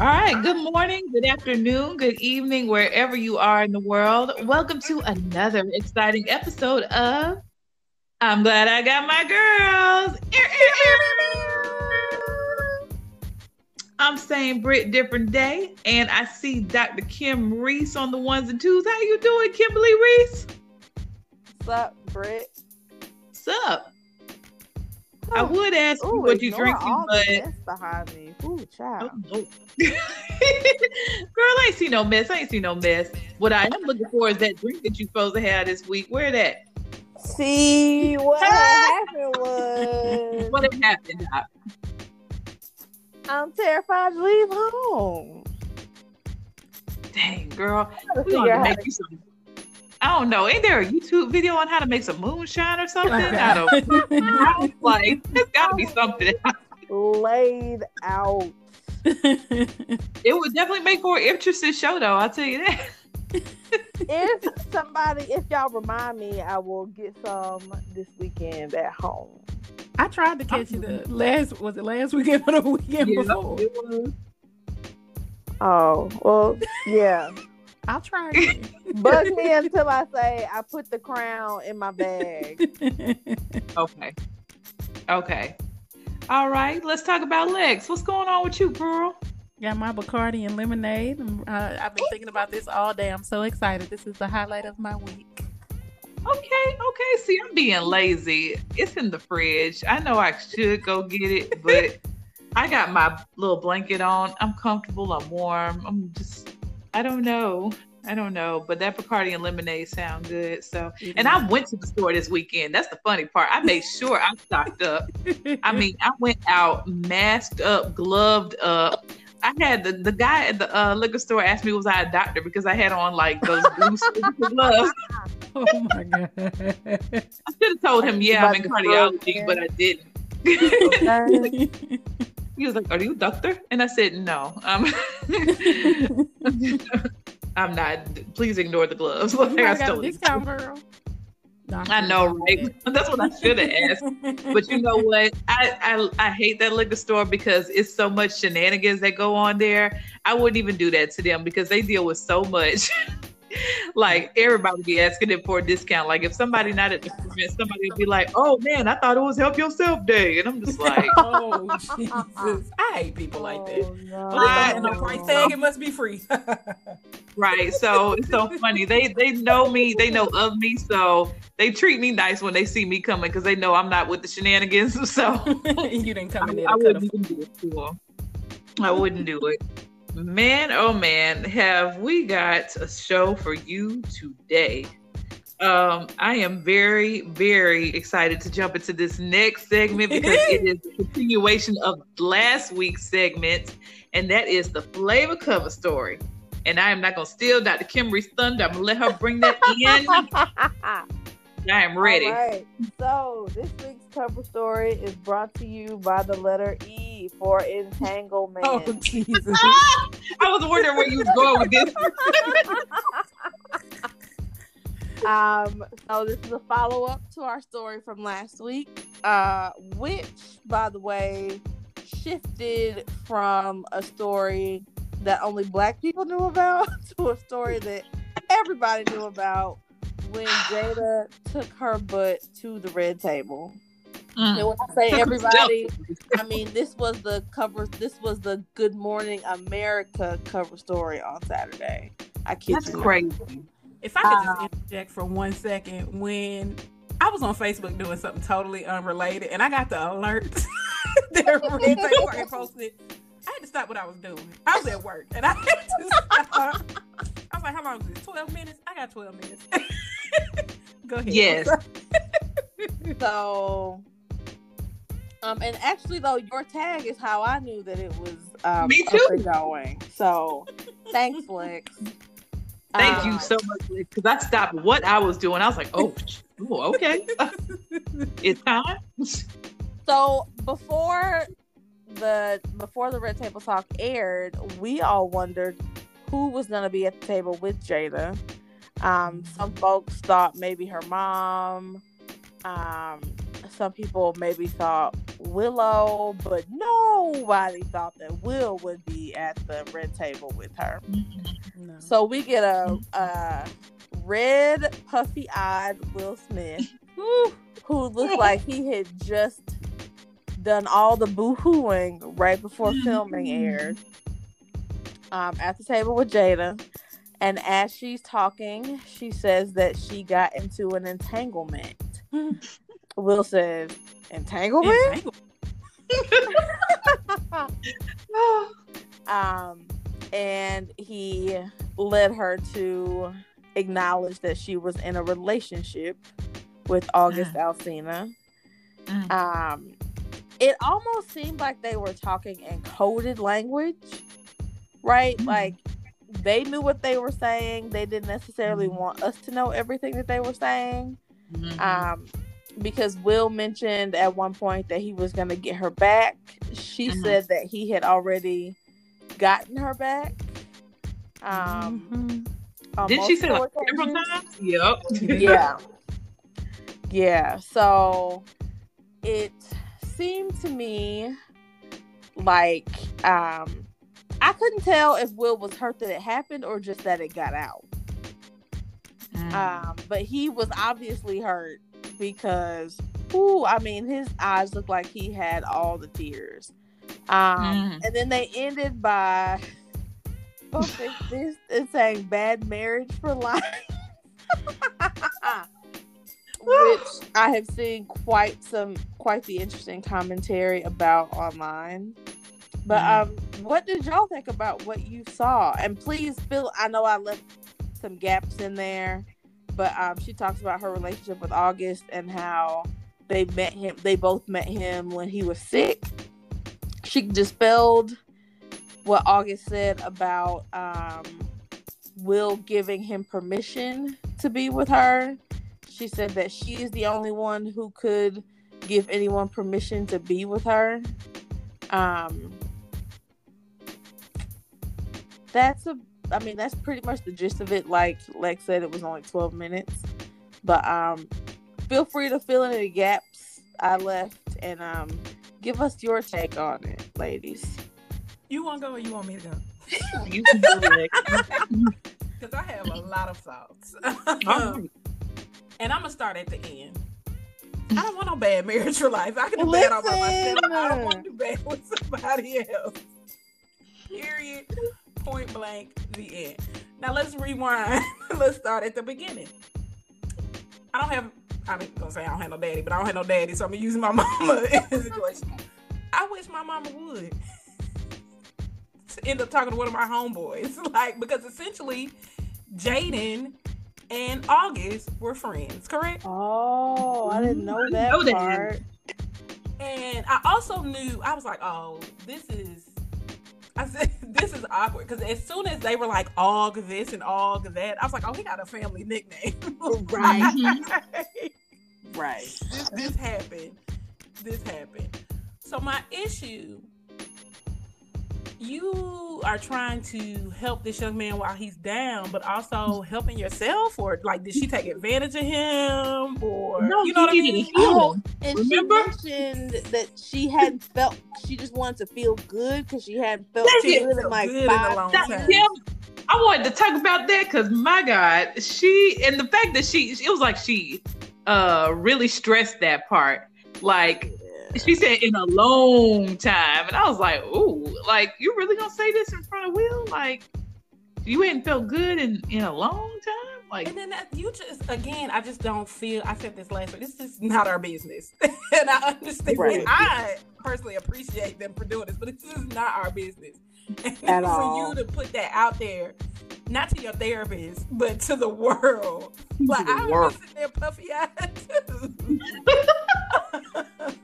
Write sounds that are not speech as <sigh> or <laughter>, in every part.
All right. Good morning, good afternoon, good evening, wherever you are in the world. Welcome to another exciting episode of I'm Glad I Got My Girls. I'm saying Britt different day, and I see Dr. Kim Reese on the ones and twos. How you doing, Kimberly Reese? What's up, Britt? What's up? I oh, would ask you Ooh, what you drinking, all but the mess behind me. Ooh, Oh, child. <laughs> Girl, I ain't see no mess. I ain't see no mess. What I am looking for is that drink that you supposed to have this week. Where that? See what <laughs> happened was What happened? I'm terrified to leave home. Dang, girl. We gonna make you some. I don't know. Ain't there a YouTube video on how to make some moonshine or something? I don't I was <laughs> <laughs> like, there's gotta be something. to laid out. <laughs> It would definitely make for an interesting show though, I'll tell you that. If somebody, if y'all remind me, I will get some this weekend at home. I tried to catch you the last was it last weekend or the weekend before? it was. Oh, well, yeah. I'll try <laughs> again. Bug me until I say I put the crown in my bag. <laughs> Okay. Okay. All right. Let's talk about Lex. What's going on with you, girl? Got my Bacardi and lemonade. Uh, I've been thinking about this all day. I'm so excited. This is the highlight of my week. Okay, okay. See, I'm being lazy. It's in the fridge. I know I should go get it, but <laughs> I got my little blanket on. I'm comfortable. I'm warm. I'm just, I don't know. I don't know, but that Bacardi and lemonade sound good. So, and I went to the store this weekend. That's the funny part. I made <laughs> sure I stocked up. I mean, I went out masked up, gloved up. I had the, the guy at the uh, liquor store asked me was I a doctor because I had on like those <laughs> blue gloves. oh my god. I should have told him, yeah, I'm in cardiology, but I didn't. <laughs> He was like, "Are you a doctor?" And I said, "No, I'm. <laughs> I'm not. Please ignore the gloves." <laughs> Like, I might got a stole girl. I know, right? <laughs> That's what I should have asked. But you know what? I, I I hate that liquor store because it's so much shenanigans that go on there. I wouldn't even do that to them because they deal with so much. Like everybody be asking them for a discount. Like if somebody not at the event, somebody will be like, "Oh man, I thought it was help yourself day," and I'm just <laughs> like, oh, oh Jesus! <laughs> I hate people like that. Oh, no. Well, I it's not know. no price tag. It must be free. <laughs> right. So it's so funny. They they know me. They know of me. So they treat me nice when they see me coming because they know I'm not with the shenanigans. So you didn't come in there I to cut wouldn't do it to. I wouldn't do it. Man, oh man, have we got a show for you today? Um, I am very, very excited to jump into this next segment because it is a continuation of last week's segment, and that is the flavor cover story. And I am not gonna steal Dr. Kimberly's thunder. I'm gonna let her bring that in. <laughs> I am ready. All right. So this week's cover story is brought to you by the letter E for entanglement. Oh <laughs> Jesus! I was wondering where you was going with this. <laughs> Um, so this is a follow up to our story from last week, uh, which, by the way, shifted from a story that only Black people knew about <laughs> to a story that everybody knew about when Jada took her butt to the red table. Mm. And when I say <laughs> everybody, I mean this was the cover. This was the Good Morning America cover story on Saturday. I kid That's you not. crazy. If I could just interject for one second, when I was on Facebook doing something totally unrelated, and I got the alert <laughs> that Red Table posted, I had to stop what I was doing. I was at work, and I <laughs> had to stop. I was like, "How long is this? Twelve minutes? I got twelve minutes." Go ahead. Yes. So, um, and actually though, your tag is how I knew that it was um Me too. going. So, <laughs> thanks, Lex. Thank Um, you so much because I stopped what I was doing. I was like, oh, ooh, okay, <laughs> it's time. So before the before the Red Table Talk aired, we all wondered who was going to be at the table with Jada. Um, some folks thought maybe her mom. Um, some people maybe thought Willow, but nobody thought that Will would be at the red table with her. Mm-hmm. No. So we get a, mm-hmm. a red, puffy eyed Will Smith who looked like he had just done all the boo hooing right before mm-hmm. filming aired um, at the table with Jada. And as she's talking, she says that she got into an entanglement. <laughs> Will says, Entanglement? Entangled. <laughs> um, and he led her to acknowledge that she was in a relationship with August Alsina. Mm. Um, it almost seemed like they were talking in coded language, right? Mm. Like they knew what they were saying. They didn't necessarily Mhm. want us to know everything that they were saying. Mhm. Um, because Will mentioned at one point that he was going to get her back. She Mhm. said that he had already gotten her back. Um, Mhm. on Did she say like multiple several times? Yep. <laughs> Yeah. yeah. So it seemed to me like um I couldn't tell if Will was hurt that it happened or just that it got out. Mm. Um, but he was obviously hurt because, ooh, I mean, his eyes looked like he had all the tears. Um, Mm. and then they ended by <laughs> posting this and saying "bad marriage for life," <laughs> which I have seen quite some, quite the interesting commentary about online. But Mm. um, what did y'all think about what you saw? And please, fill, I know I left some gaps in there, but um, she talks about her relationship with August and how they met him. They both met him when he was sick. She dispelled what August said about um, Will giving him permission to be with her. She said that she is the only one who could give anyone permission to be with her. Um, that's a I mean that's pretty much the gist of it. Like Lex said, it was only twelve minutes. But um feel free to fill in any gaps I left and um give us your take on it, ladies. You want to go or you want me to go? <laughs> You can do it. Because <laughs> I have a lot of thoughts. <laughs> All right. and I'm gonna start at the end. I don't want no bad marriage for life. I can do bad all by myself. I don't want to do bad with somebody else. Period. Point blank. The end. Now let's rewind. <laughs> let's start at the beginning. I don't have. I'm gonna say I don't have no daddy, but I don't have no daddy, so I'm gonna use my <laughs> mama in this situation. I wish my mama would end up talking to one of my homeboys, <laughs> like because essentially, Jaden and August were friends, correct? Oh, I didn't know that know that. part. And I also knew I was like, oh, this is. I said <laughs> this is awkward because as soon as they were like Aug this and Aug that, I was like, oh, he got a family nickname, Right. <laughs> Right. this this happened. This happened. So my issue, you are trying to help this young man while he's down, but also helping yourself, or like, did she take advantage of him, or No, you know what I mean? Oh, and Remember? she mentioned that she hadn't felt. She just wanted to feel good because she hadn't felt That's good in like good in a long That- time. yeah, I wanted to talk about that because my God, she and the fact that she it was like she uh really stressed that part. Like she said in a long time. And I was like, ooh, like you really gonna say this in front of Will? Like you ain't felt good in in a long time? Like And then that, you just again, I just don't feel. I said this last week. This is not our business, <laughs> and I understand. Right. I personally appreciate them for doing this, but this is not our business. <laughs> And At for all. you to put that out there, not to your therapist, but to the world, like I world. was sitting there puffy eyed too. <laughs>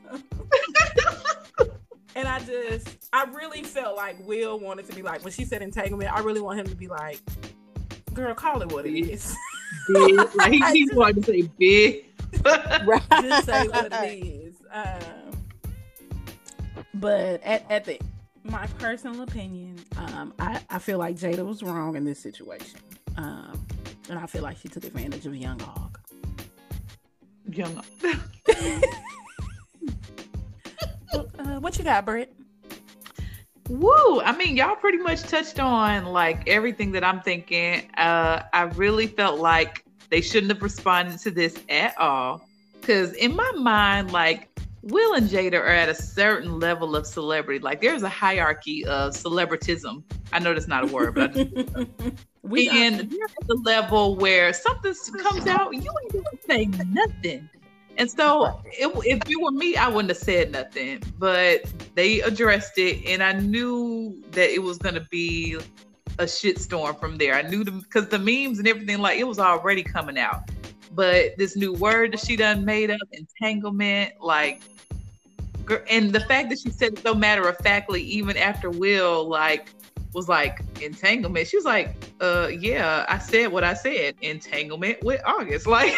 and I just, I really felt like Will wanted to be like when she said entanglement. I really want him to be like, "Girl, call it what it is." <laughs> big. Like he, he wanted to say big. Right. just say what it is. Um, but at, at the my personal opinion, um, I, I feel like Jada was wrong in this situation. Um, and I feel like she took advantage of young hog. Young <laughs> <laughs> Uh, what you got, Britt? Woo! I mean, y'all pretty much touched on like everything that I'm thinking. Uh, I really felt like they shouldn't have responded to this at all. Cause in my mind, like Will and Jada are at a certain level of celebrity. Like there's a hierarchy of celebritism. I know that's not a word, but I <laughs> we and they're at the level where something comes out, you ain't gonna say nothing. And so, it, if it were me, I wouldn't have said nothing. But they addressed it, and I knew that it was going to be a shitstorm from there. I knew them because the memes and everything, like it was already coming out. But this new word that she done made up, entanglement, like, and the fact that she said so matter of factly, even after Will, like, was like entanglement. She was like, uh, yeah, I said what I said, entanglement with August. <laughs> Like,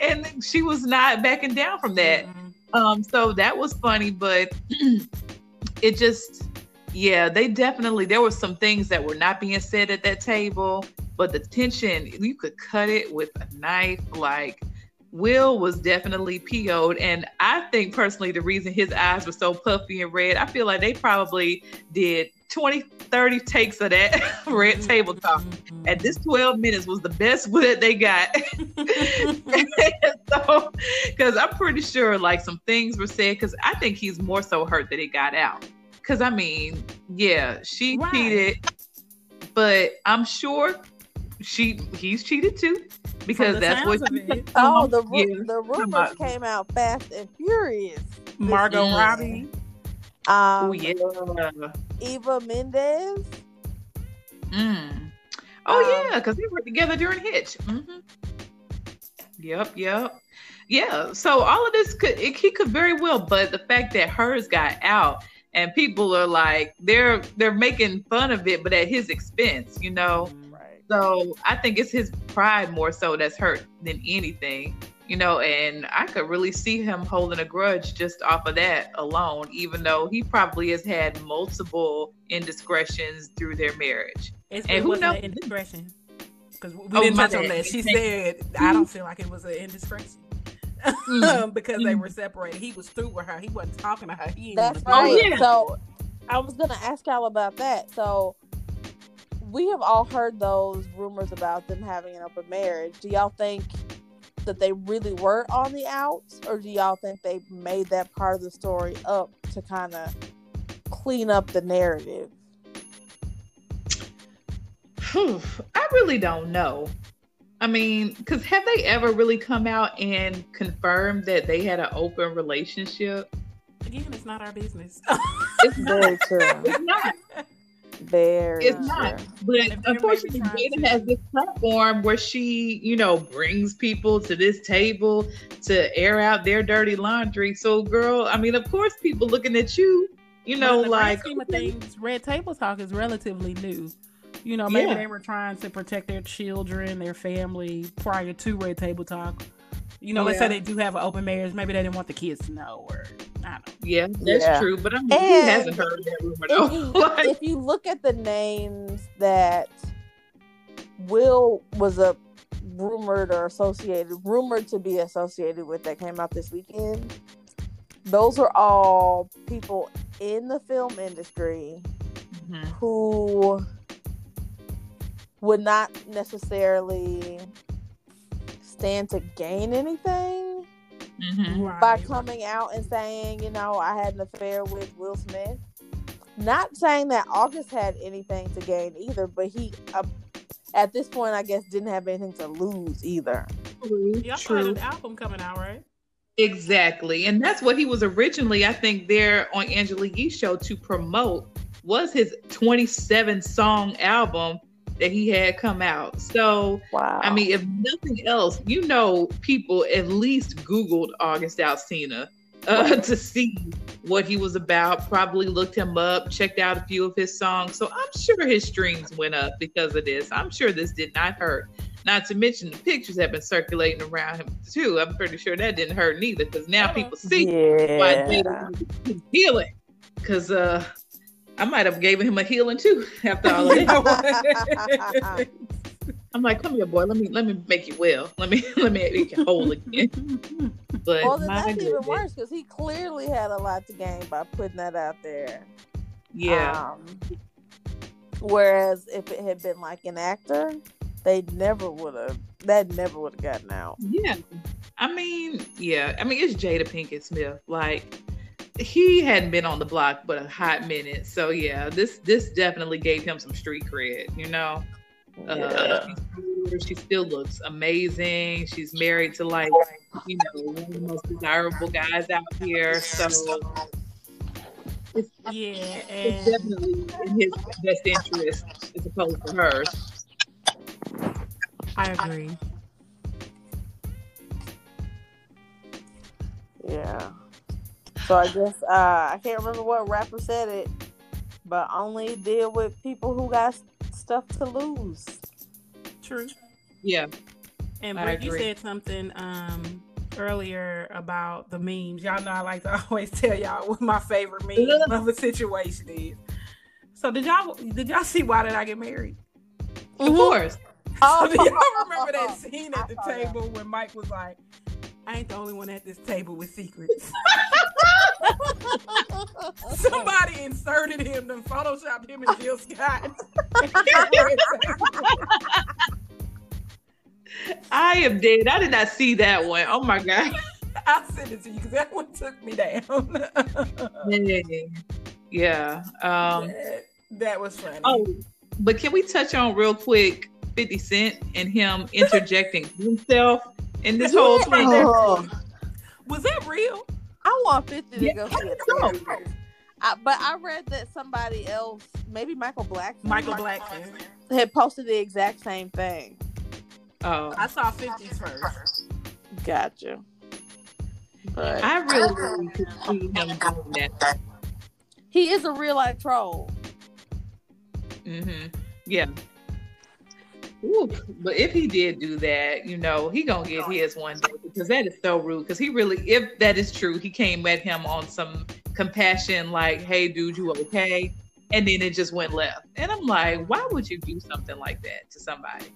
and she was not backing down from that. Mhm. Um, so that was funny, but <clears throat> it just, yeah, they definitely there were some things that were not being said at that table, but the tension you could cut it with a knife. Like Will was definitely PO'd, and I think personally the reason his eyes were so puffy and red, I feel like they probably did 20, 30 takes of that <laughs> red table talk. Mhm. And this 12 minutes was the best <laughs> that they got. <laughs> so, because I'm pretty sure like some things were said, because I think he's more so hurt that it got out. Because I mean, yeah, she Right. cheated, but I'm sure she he's cheated too, because that's what. sounds of. <laughs> Oh, the ru- Yeah. the rumors came out fast and furious. Margot. Robbie. Um, Oh yeah. Eva Mendes. Mm. Oh Um, yeah, because they were together during Hitch. hmm Yep, yep, yeah. So all of this could it, he could very well, but the fact that hers got out and people are like they're they're making fun of it, but at his expense, you know. Right. So I think it's his pride more so that's hurt than anything, you know. And I could really see him holding a grudge just off of that alone, even though he probably has had multiple indiscretions through their marriage. It's, And it who wasn't knows? an indiscretion. Because we Oh, didn't touch on that. She said, I don't feel like it was an indiscretion. Mm. <laughs> because they were separated. He was through with her. He wasn't talking to her. He didn't That's wanna right. be- yeah. So I was gonna ask y'all about that. So we have all heard those rumors about them having an open marriage. Do y'all think that they really were on the outs, or do y'all think they made that part of the story up to kind of clean up the narrative? Phew, I really don't know. I mean, because have they ever really come out and confirmed that they had an open relationship? Again, it's not our business. It's. Very true. <laughs> It's not. Very It's not. And But unfortunately, maybe trying Jada to- has this platform where she, you know, brings people to this table to air out their dirty laundry. So, girl, I mean, of course, people looking at you, you know, in the like, scheme of things, Red Table Talk is relatively new. You know, maybe Yeah. they were trying to protect their children, their family prior to Red Table Talk. You know, oh, let's say they do have an open marriage. Maybe they didn't want the kids to know, or know. Yeah, that's Yeah. true. But I mean, And who hasn't heard that rumor if though? <laughs> you, Like, if you look at the names that Will was a rumored or associated, rumored to be associated with that came out this weekend, those are all people in the film industry Mhm. who would not necessarily stand to gain anything Mhm. by Right. coming out and saying, you know, I had an affair with Will Smith. Not saying that August had anything to gain either, but he, uh, at this point, I guess, didn't have anything to lose either. Y'all still had True. an album coming out, right? Exactly. And that's what he was originally, I think, there on Angela Yee's show to promote was his 27 song album that he had come out. So, Wow. I mean, if nothing else, you know, people at least Googled August Alsina uh, <laughs> to see what he was about, probably looked him up, checked out a few of his songs. So I'm sure his streams went up because of this. I'm sure this did not hurt. Not to mention the pictures have been circulating around him too. I'm pretty sure that didn't hurt neither because now people see why yeah. Jada is healing. Because uh, I might have given him a healing too after all of that. <laughs> I'm like, come here, boy. Let me let me make you well. Let me <laughs> let me make you whole again. <laughs> But Well, then my that's even worse because he clearly had a lot to gain by putting that out there. Yeah. Um, whereas if it had been like an actor, they never would have. That never would have gotten out. Yeah. I mean, yeah. I mean, it's Jada Pinkett Smith. Like, he hadn't been on the block but a hot minute. So yeah, this this definitely gave him some street cred, you know. Uh, she still looks amazing. She's married to like, you know, one of the most desirable guys out here. So it's, Yeah, it's and definitely in his best interest as opposed to hers. I agree. Yeah. So I guess uh, I can't remember what rapper said it, but only deal with people who got stuff to lose. True. Yeah. And I Britt, you said something um earlier about the memes. Y'all know I like to <laughs> always tell y'all what my favorite meme of a situation is. So did y'all did y'all see why did I get married? Of course. Oh, <laughs> So do y'all remember that <laughs> scene at the saw that. table when Mike was like, I ain't the only one at this table with secrets. Somebody inserted him, then photoshopped him and Jill Scott. I am dead. I did not see that one. Oh my god. I'll send it to you because that one took me down. Yeah. Um that, that was funny. oh, but can we touch on real quick 50 Cent and him interjecting himself in this whole thing? Oh, Was that real? I want 50 to Yeah, go see it. no. I, but I read that somebody else, maybe Michael Black, Michael Blackson. had posted the exact same thing. Oh, I saw 50s first. Gotcha. But I really, really could see him doing that. he is a real life troll. Mm-hmm. Yeah. Ooh, but if he did do that, you know, he gonna get his one day because that is so rude. Because he really, if that is true, he came at him on some compassion, like, "Hey, dude, you okay?" And then it just went left. And I'm like, why would you do something like that to somebody?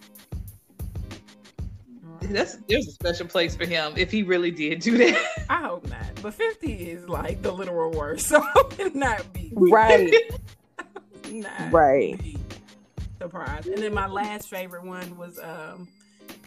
That's there's a special place for him if he really did do that. <laughs> I hope not. But 50 is like the literal worst. So <laughs> I would not be Right. <laughs> not right. be surprised. And then my last favorite one was um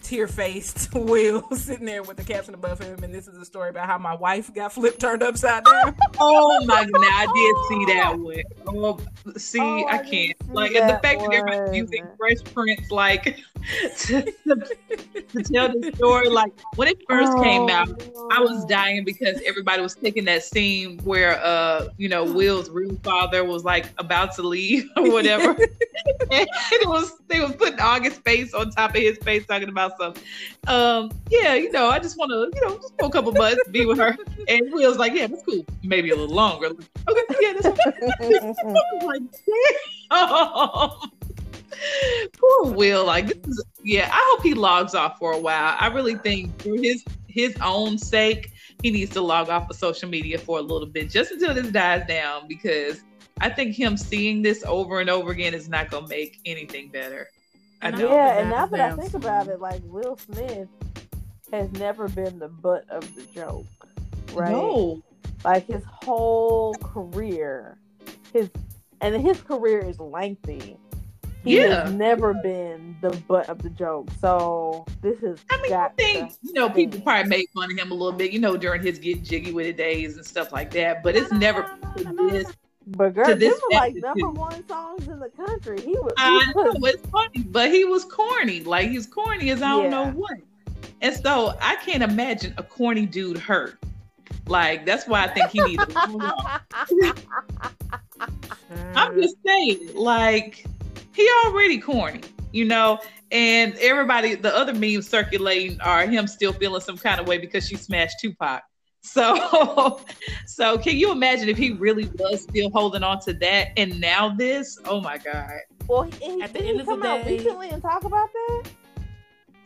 tear faced <laughs> Will sitting there with the caption above him, and this is a story about how my wife got flipped turned upside down. Oh my god, I did see that <laughs> one. Oh, see, Oh, I I can't. Like, and the that fact that everybody's one. using Fresh Prince, like, <laughs> to, to, to tell the story. Like, when it first came out, I was dying because everybody was taking that scene where, uh, you know, Will's real father was like about to leave or whatever. and it was they was putting August face on top of his face, talking about something. Um, yeah, you know, I just want to, you know, just for a couple months be with her. And Will's like, yeah, that's cool. Maybe a little longer. Like, okay, yeah, that's <laughs> like, damn. <laughs> Poor Will. Like this is yeah, I hope he logs off for a while. I really think for his his own sake, he needs to log off of social media for a little bit, just until this dies down, because I think him seeing this over and over again is not gonna make anything better. I And I don't. hope Yeah, and now that I think about it, like Will Smith has never been the butt of the joke, right? No. Like his whole career, his and his career is lengthy. He Yeah. has never been the butt of the joke. So this is I mean, I think you know people stay. probably made fun of him a little bit, you know, during his get jiggy with it days and stuff like that. But it's never this. But girl, to this was like number one songs in the country. He was. I know was it's funny, but he was corny. Like he's corny as I don't know what. And so I can't imagine a corny dude hurt. Like that's why I think he needs. to move on. <laughs> I'm just saying, like he already corny, you know. And everybody, the other memes circulating are him still feeling some kind of way because she smashed Tupac. So, <laughs> so can you imagine if he really was still holding on to that, and now this? Oh my god! well, he, he, At the end he of the come out day- recently and talk about that?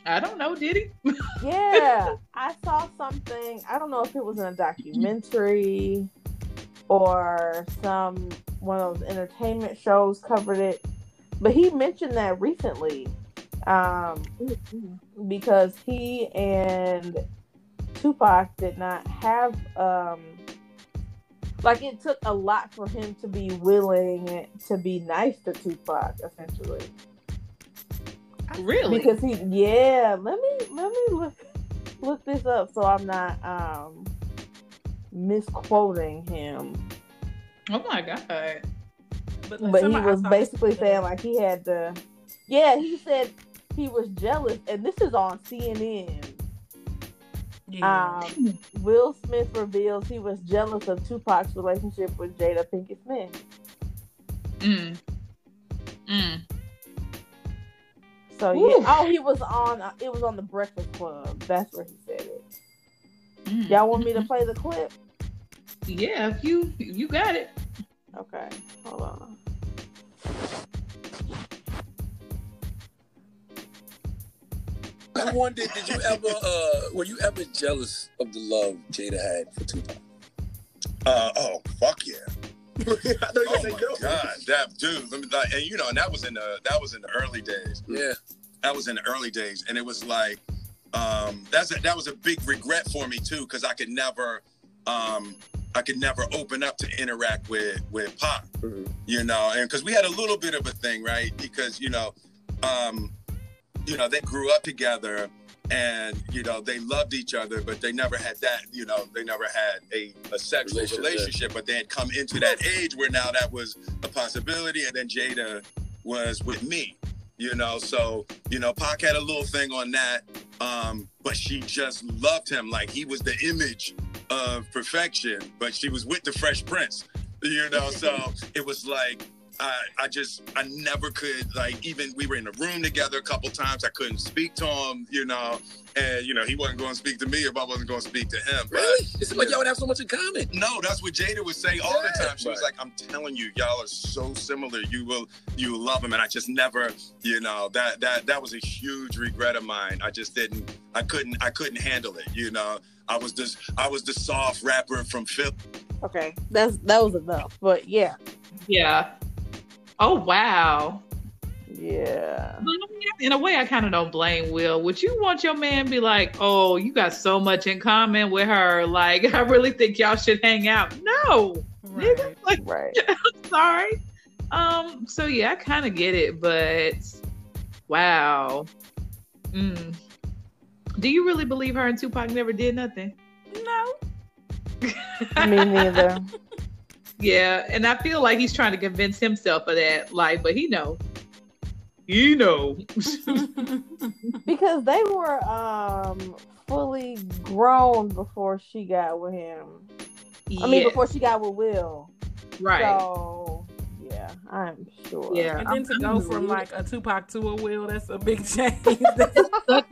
I don't know. Did he? <laughs> Yeah, I saw something. I don't know if it was in a documentary or some one of those entertainment shows covered it, but he mentioned that recently um, because he and Tupac did not have um like it took a lot for him to be willing to be nice to Tupac essentially. Really? Because he yeah, let me let me look look this up so I'm not um misquoting him. oh my god. But, But he was basically saying like he had to Yeah, he said he was jealous and this is on CNN. Yeah. Um, Will Smith reveals he was jealous of Tupac's relationship with Jada Pinkett Smith. Mm. Mm. So Ooh. yeah, oh, he was on. Uh, it was on the Breakfast Club. That's where he said it. Mm. Y'all want me to play the clip? Yeah, if you you got it. Okay, hold on. I wondered, did you ever, uh, were you ever jealous of the love Jada had for Tupac? Uh, oh, fuck yeah. <laughs> I know you Oh my no. god, that dude. Let me like, and you know, and that was in the that was in the early days. Yeah. That was in the early days, and it was like, um, that's a, that was a big regret for me too, because I could never, um, I could never open up to interact with with Pac, Mhm. you know, and because we had a little bit of a thing, right? Because you know, um, you know, they grew up together. And you know they loved each other, but they never had that. You know they never had a, a sexual Relationship, relationship. But they had come into that age where now that was a possibility. And then Jada was with me, you know. So you know, Pac had a little thing on that, um, but she just loved him like he was the image of perfection. But she was with the Fresh Prince, you know. So <laughs> it was like I, I just I never could like even we were in a room together a couple times. I couldn't speak to him, you know, and you know he wasn't going to speak to me if I wasn't going to speak to him. But Really? It seemed like y'all would have so much in common. no, that's what Jada would say all the time. She was like, "I'm telling you, y'all are so similar. You will, you will love him." And I just never, you know, that that that was a huge regret of mine. I just didn't, I couldn't, I couldn't handle it. You know, I was just, I was the soft rapper from Philly. Okay, that's that was enough. But yeah, Yeah. Oh wow. yeah. But I mean, In a way, I kind of don't blame Will. Would you want your man be like, "Oh, you got so much in common with her. Like, <laughs> I really think y'all should hang out." No, Right. like, <laughs> Right. sorry. Um. So yeah, I kind of get it, but wow. Mm. Do you really believe her and Tupac never did nothing? No. Me neither. <laughs> Yeah, and I feel like he's trying to convince himself of that. Like, but he know, he know. <laughs> because they were um fully grown before she got with him. I mean, before she got with Will. right. So yeah, I'm sure. Yeah. and then to I'm- go I'm from really- like a Tupac to a Will, that's a big <laughs> change. <laughs> That's-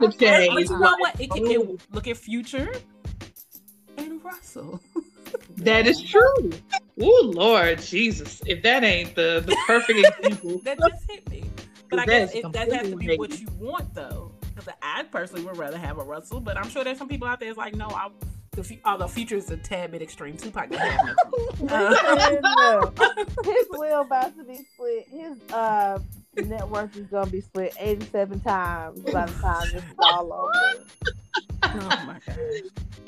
a change. but you know what? It can, Oh. it, look at Future and Russell. That is true. Oh Lord Jesus! If that ain't the the perfect <laughs> example, That just hit me. But I That guess is it, that has to be completely what you want, though. Because I personally would rather have a Russell, but I'm sure there's some people out there that's like, no, I. The, fu- although Future is a tad bit extreme, Tupac doesn't have nothing. <laughs> Listen, look, his <laughs> will about to be split. His uh net worth is gonna be split 87 times by the time this is all over. Oh my god.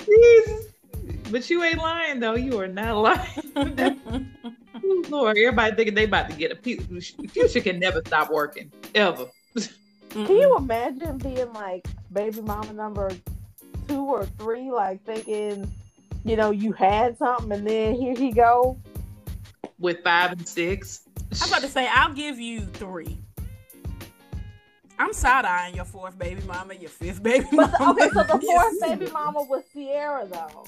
Jesus. But you ain't lying though. You are not lying. <laughs> Lord, everybody thinking they about to get a piece. Future can never stop working ever. Can you imagine being like baby mama number two or three, like thinking, you know, you had something and then here he go? With five and six. I'm about to say, I'll give you three. I'm side eyeing your fourth baby mama, your fifth baby But mama. okay, so the <laughs> fourth baby mama was Ciara though.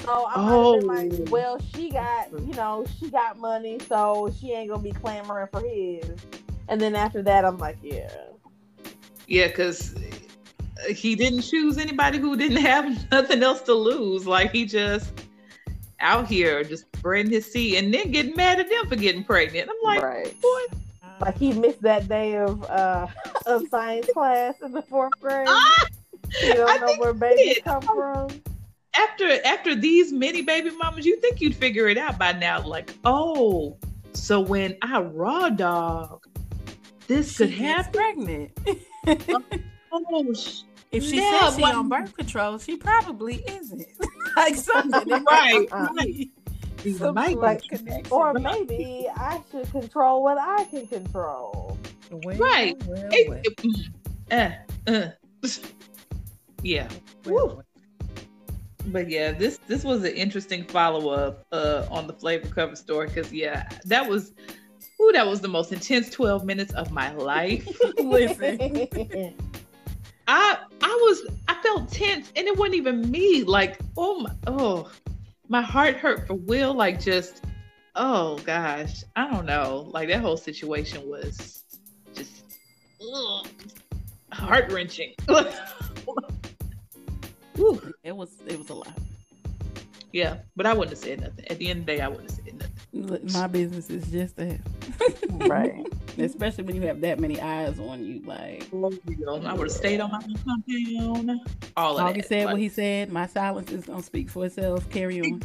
So I might have been Oh. like, well, she got, you know, she got money, so she ain't gonna be clamoring for his. And then after that, I'm like, yeah. Yeah, because he didn't choose anybody who didn't have <laughs> nothing else to lose. Like he just out here just spreading his seed and then getting mad at them for getting pregnant. I'm like, right. boy, Like he missed that day of uh <laughs> of science class in the fourth grade. Ah! You don't I know where babies come from. After after these many baby mamas, you think you'd figure it out by now. Like, oh, so when I raw dog, this She could gets happen. pregnant. <laughs> Oh, sh- If she Yeah, says she but- on birth control, she probably isn't. <laughs> like something. <laughs> Right, right. Some Might sort connection. Or maybe I should control what I can control. Well, Right. well, well, mm, uh, uh. Yeah. well, Woo. Well. But yeah, this this was an interesting follow up uh, on the flavor cover story because yeah, that was, ooh, that was the most intense twelve minutes of my life. <laughs> <laughs> Listen. I I was I felt tense and it wasn't even me. Like oh my oh, my heart hurt for Will. Like just oh gosh, I don't know. Like that whole situation was just heart wrenching. <laughs> It was it was a lot. yeah, but I wouldn't have said nothing. At the end of the day, I wouldn't have said nothing. Look, My business is just that. <laughs> right. Especially when you have that many eyes on you. Like I would have stayed on my own compound. All of Augie that. said Like, what he said. My silence is gonna speak for itself. Carry on.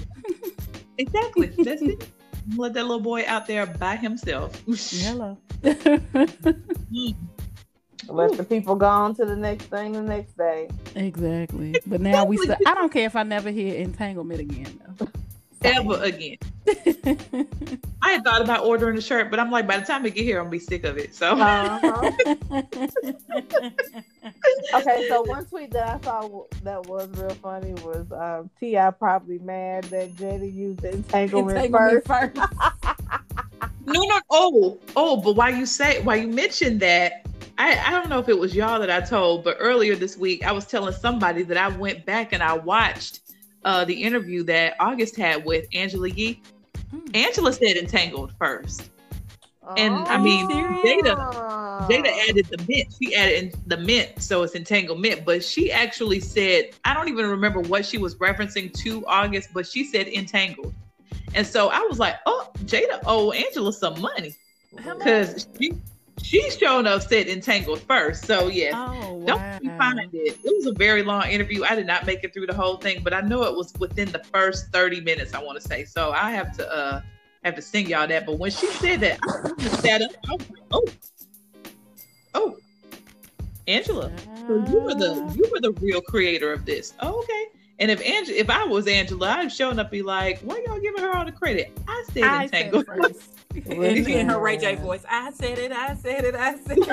<laughs> exactly. That's it. Let that little boy out there by himself. Hello. <laughs> Mm. Let the people go on to the next thing the next day. exactly. <laughs> But now we. St- I don't care if I never hear entanglement again. Though. Ever again. <laughs> I had thought about ordering a shirt, but I'm like, by the time I get here, I'm gonna be sick of it. So Uh-huh. <laughs> Okay, so one tweet that I saw that was real funny was um, Ti probably mad that Jada used entanglement, Entanglement first. first. no, no. Oh, oh. But why you say why you mentioned that? I I don't know if it was y'all that I told, but earlier this week I was telling somebody that I went back and I watched uh the interview that August had with Angela Yee. Mm. Angela said entangled first. And, I mean, Oh. Jada added the mint. She added the mint, so it's entanglement. But she actually said, I don't even remember what she was referencing to August, but she said entangled. And so I was like, oh, Jada owe Angela some money because she she showed up said entangled first. So yeah. Oh Don't wow. you find it? It was a very long interview. I did not make it through the whole thing, but I know it was within the first 30 minutes, I want to say. So I have to uh have to sing y'all that. But when she said that, I sat up. I was like, oh, oh, Angela. So you were the you were the real creator of this. Oh, okay. And if Angela, if I was Angela, I'd shown up be like, why y'all giving her all the credit? I said I said entangled. first. <laughs> <laughs> and in her Ray J voice, I said it, I said it, I <laughs> said it.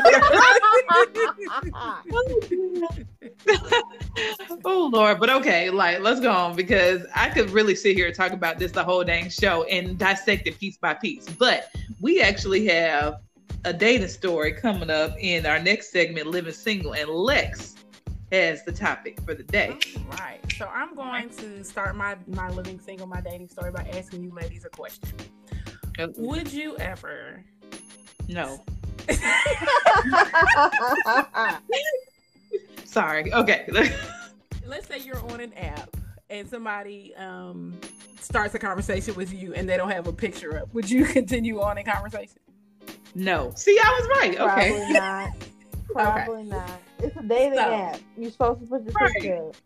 oh Lord, but okay, like let's go on because I could really sit here and talk about this the whole dang show and dissect it piece by piece. But we actually have a dating story coming up in our next segment, Living Single, and Lex has the topic for the day. right. So I'm going to start my my living single, my dating story by asking you ladies a question. Would you ever No, <laughs> sorry. Okay. let's say you're on an app and somebody um starts a conversation with you and they don't have a picture up, would you <laughs> continue on in conversation? no. See, I was right. Okay. Probably not. <laughs> Probably not. It's a dating So- app. You're supposed to put your Right. picture up.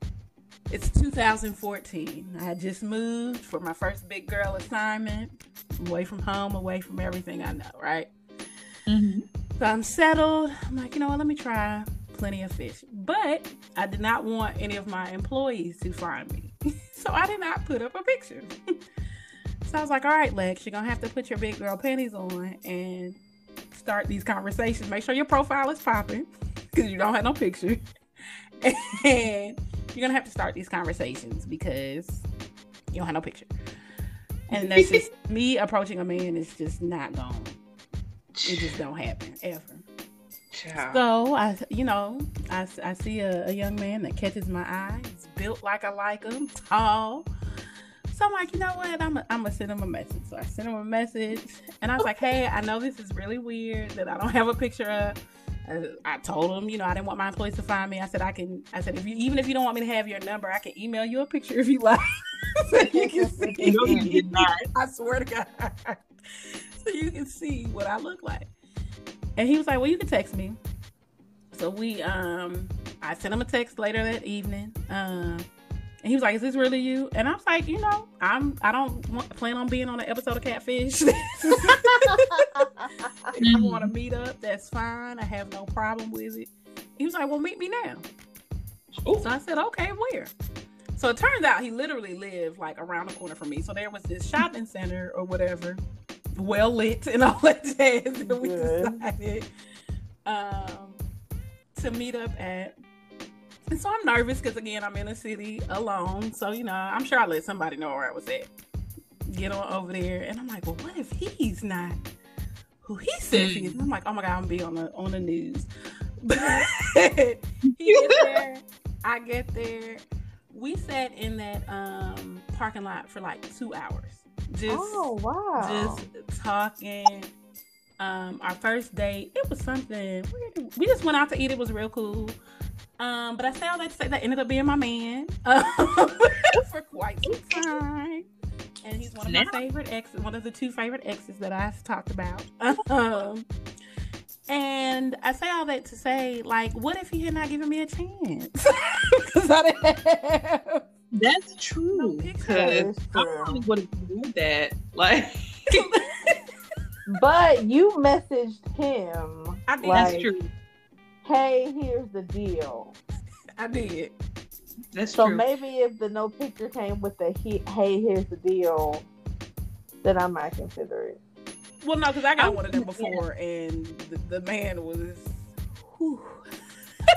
It's 2014. I had just moved for my first big girl assignment, away from home, away from everything I know, right? Mhm. So I'm settled. I'm like, you know what? Let me try plenty of fish. But I did not want any of my employees to find me. <laughs> so I did not put up a picture. <laughs> so I was like, all right, Lex, you're going to have to put your big girl panties on and start these conversations. Make sure your profile is popping because you don't have no picture. And <laughs> you're to have to start these conversations because you don't have no picture. And that's just <laughs> me approaching a man is just not going. It just don't happen ever. Child. So I, you know, I, I see a, a young man that catches my eye. He's built like I like him, tall. So I'm like, you know what? I'm I'm gonna send him a message. So I sent him a message, and I was like, hey, I know this is really weird that I don't have a picture of. Uh, I told him, you know, I didn't want my employees to find me. I said, I can. I said, if you even if you don't want me to have your number, I can email you a picture if you like, <laughs> so you can <laughs> see. No, you did not. I swear to God. so you can see what I look like. And he was like, Well, you can text me. So we um I sent him a text later that evening. Um and he was like, "Is this really you?" And I was like, "You know, I'm. I don't want, plan on being on an episode of Catfish. if you want to meet up, that's fine. I have no problem with it." He was like, "Well, meet me now." So I said, okay, where? So it turns out he literally lived like around the corner from me. So there was this shopping center or whatever, well lit and <laughs> all that jazz. And we Good. decided um, to meet up at. And so I'm nervous because again I'm in a city alone. So you know I'm sure I let somebody know where I was at. Get on over there, and I'm like, well, what if he's not who he says he is? And I'm like, oh my god, I'm gonna be on the on the news. But <laughs> he gets there, I get there. We sat in that um parking lot for like two hours. Just oh wow. just talking. Um, our first date, it was something. did- We just went out to eat. It was real cool. Um, but I say all that to say that ended up being my man um, <laughs> for quite some time, and he's one of my favorite exes, one of the two favorite exes that I've talked about. Um, and I say all that to say, like, what if he had not given me a chance? <laughs> Because I didn't have That's true. Because is I true. probably would have done that. Like <laughs> But you messaged him. I did. Like- that's true. Hey, here's the deal. I did. That's true. So true. maybe if the no picture came with the he, hey, here's the deal, then I might consider it. Well, no, because I got I one of them was- before, and the, the man was.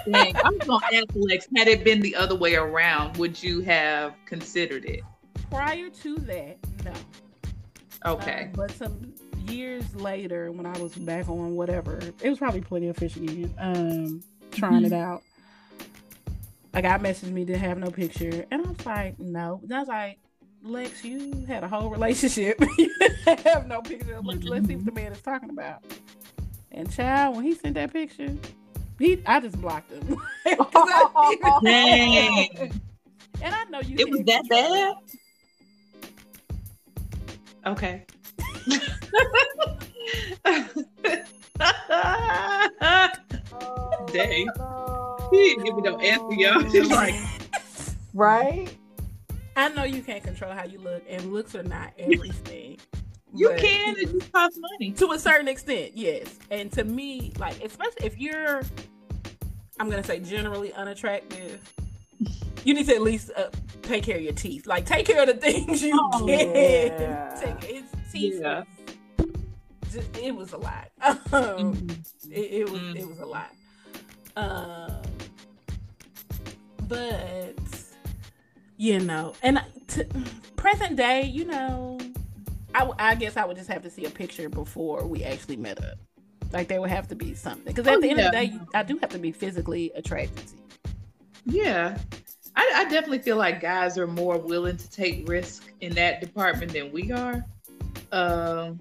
Dang, I'm gonna ask Lex, had it been the other way around, would you have considered it? Prior to that, no. Okay. Uh, but some years later, when I was back on whatever, it was probably plenty of fish again. Um, trying Mm-hmm. it out. A guy messaged me to have no picture, and I was like, no. And I was like, Lex, you had a whole relationship. <laughs> you have no picture. Let's, let's see what the man is talking about. And child, when he sent that picture, he I just blocked him. <laughs> <laughs> Dang. and I know you. It was that bad? Okay. Dang. He didn't give me no answer, y'all. <laughs> She's like, right? I know you can't control how you look, and looks are not everything. <laughs> you but can, it just costs money. to a certain extent, yes. And to me, like especially if you're, I'm gonna say generally unattractive, you need to at least uh, take care of your teeth. Like take care of the <laughs> things you Oh, can. yeah. Take his teeth. Yeah. just- it was a lot. <laughs> Um, Mhm. it, it was Mm. it was a lot. Um, but you know, and t- present day, you know, I, w- I guess I would just have to see a picture before we actually met up. Like there would have to be something because at Oh, the end of the day, I do have to be physically attracted to you. Yeah. I, I definitely feel like guys are more willing to take risk in that department than we are. Um,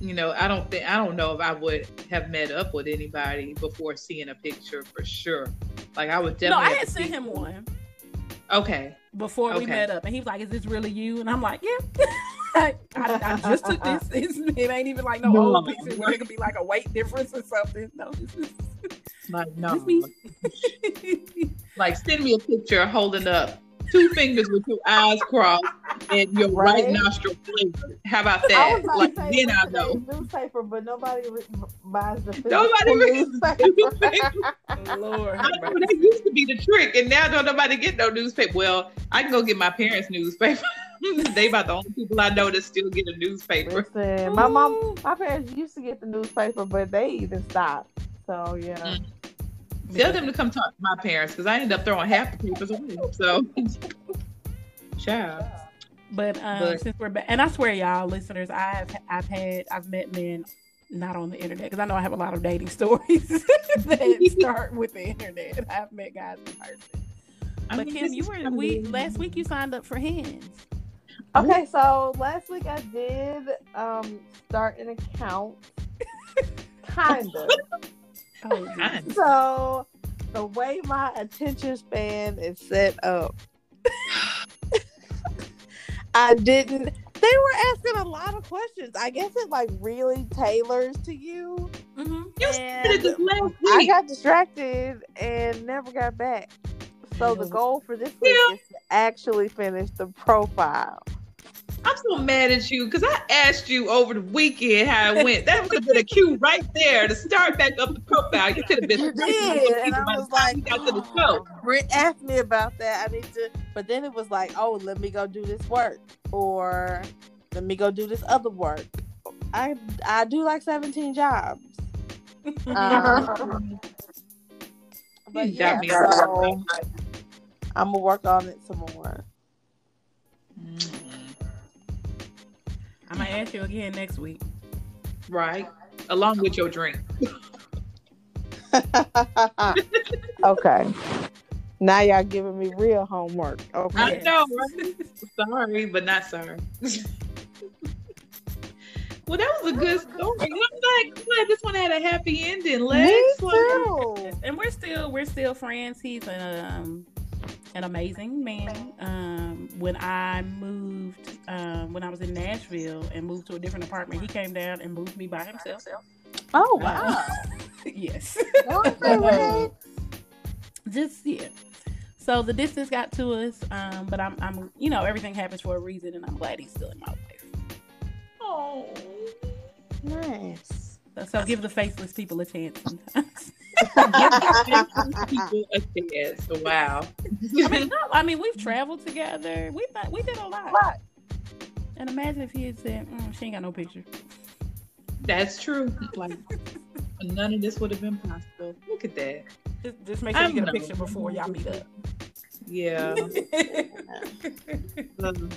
you know, I don't think I don't know if I would have met up with anybody before seeing a picture for sure. Like I would definitely. no, I have had to sent see- him one Okay. before we met up, and he was like, "Is this really you?" And I'm like, "Yeah." <laughs> I, I, I just took this. It's, <laughs> it ain't even like no, No. old picture where it could be like a weight difference or something. No, this is <laughs> Like no. <laughs> Like send me a picture holding up two fingers with your eyes crossed and your right, Right. nostril flavored. How about that? was Like to say then I know. today's newspaper, but nobody re- buys the physical Nobody reads newspaper. <laughs> Lord, I know that used to be the trick, and now don't nobody get no newspaper. Well, I can go get my parents' newspaper. <laughs> they about the only people I know that still get a newspaper. Listen, my mom, my parents used to get the newspaper, but they even stopped. So yeah, Mm. Tell them to come talk to my parents because I end up throwing half the papers away. So, <laughs> child. But um, But- since we're back, and I swear, y'all listeners, I've I've had I've met men not on the internet because I know I have a lot of dating <laughs> stories that start with the internet. I've met guys in person. I But mean, Kim, you were we last week you signed up for Hinge. Okay, so last week I did um start an account, <laughs> kind of. Oh, <laughs> So the way my attention span is set up, <laughs> I didn't. They were asking a lot of questions. I guess it like really tailors to you. hmm You said this last I got distracted and never got back. So the goal for this week Yeah. is to actually finish the profile. I'm so mad at you because I asked you over the weekend how it went. That would have been a cue right there to start back up the profile. You could have been. You did, and I was like, got to the oh, show. Britt asked me about that. I need to, but then it was like, oh, let me go do this work, or let me go do this other work. I I do like 17 jobs. Um, but You yeah, got me so I'm gonna work on it some more. Mm, I'm gonna ask you again next week. Right, along with your drink. <laughs> okay. Now y'all giving me real homework. Okay. I know, right? sorry, but not sorry. <laughs> well, that was a good story. I'm glad, glad this one had a happy ending. Me Lex, like, too. and we're still we're still friends. He's um an amazing man. Um, when I moved, um, when I was in Nashville and moved to a different apartment, he came down and moved me by himself. Oh Uh, wow. <laughs> yes. Okay, <laughs> Just yeah. So the distance got to us, um, but I'm, I'm, you know, everything happens for a reason, and I'm glad he's still in my life. oh, Nice. So, so give the faceless people a chance sometimes. <laughs> <laughs> people a chance. Wow. I <laughs> mean, no, I mean, we've traveled together. We thought we did a lot. What? And imagine if he had said, mm, "She ain't got no picture." That's true. Like none of this would have been possible. Look at that. Just, just make sure you I get a picture before y'all meet up. Yeah. <laughs> Um,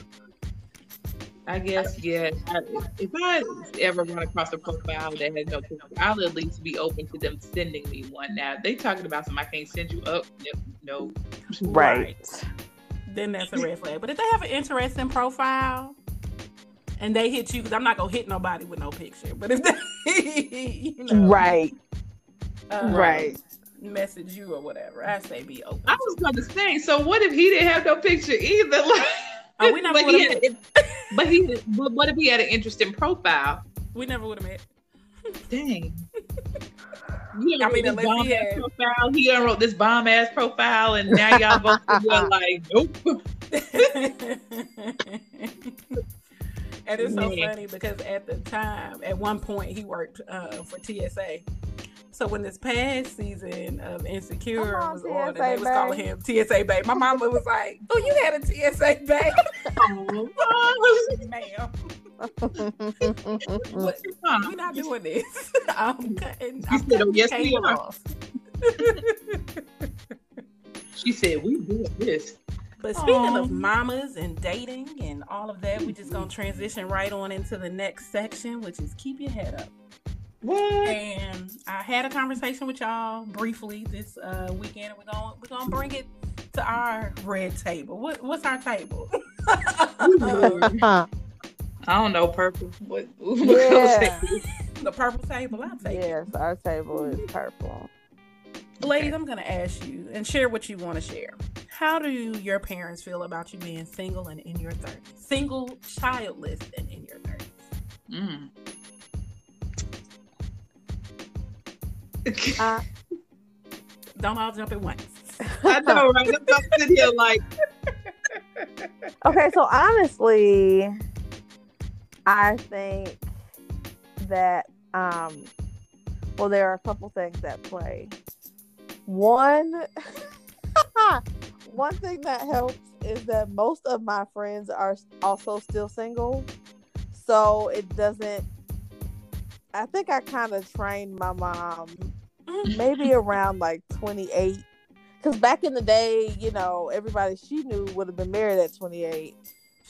I guess yeah. If I ever run across a profile that has no picture, I'll at least be open to them sending me one. Now they talking about some I can't send you up. No, no. Right. then that's a red flag. But if they have an interesting profile and they hit you, because I'm not gonna hit nobody with no picture. But if they, <laughs> you know, Right. uh, Right. message you or whatever, I say be open. I was going to say. So what if he didn't have no picture either? <laughs> Like, Oh, we <laughs> never but, would've he had, <laughs> but he. But what if he had an interesting profile? we never would have met. Dang. <laughs> You I mean, this bomb he ass had- profile. He wrote this bomb ass profile, and now y'all both together like, nope. And it's so funny because at the time, at one point, he worked uh, for TSA. So when this past season of Insecure on, was on, and they was calling him TSA babe, my mama was like, "Oh, you had a TSA babe, Oh, <laughs> ma'am." We're not doing this. <laughs> I'm cutting. I'm said, "Oh, cutting yes, we are." <laughs> She said, we doing this. But speaking Aw. of mamas and dating and all of that, we're just gonna transition right on into the next section, which is keep your head up. What? And I had a conversation with y'all briefly this uh, weekend, and we're gonna we're gonna bring it to our red table. What what's our table? <laughs> <laughs> I don't know, purple. What? what Yeah. the purple table. I'll take it. yes, our table is purple. Ladies, I'm gonna ask you and share what you want to share. How do your parents feel about you being single and in your 30s? Single, childless, and in your 30s. Mm. <laughs> Uh, Don't all jump at once. I know, right? <laughs> I'm sitting here like, <laughs> okay, so honestly, I think that um well there are a couple things that play. One <laughs> <laughs> one thing that helps is that most of my friends are also still single. So it doesn't I think I kind of trained my mom maybe <laughs> around like 28 because back in the day you know everybody she knew would have been married at 28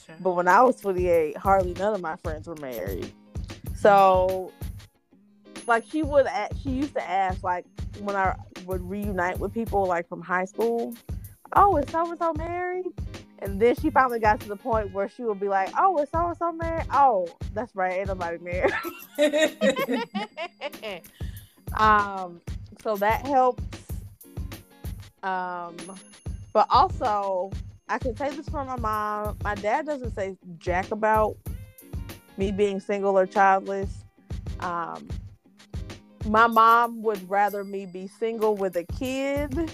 Sure. but when i was 28 hardly none of my friends were married so like she would she used to ask like when i would reunite with people like from high school. Oh is so and so married? And then she finally got to the point where she would be like oh is so and so married? Oh that's right ain't nobody married. <laughs> Um so that helps. Um but also i can say this for my mom. My dad doesn't say jack about me being single or childless. Um my mom would rather me be single with a kid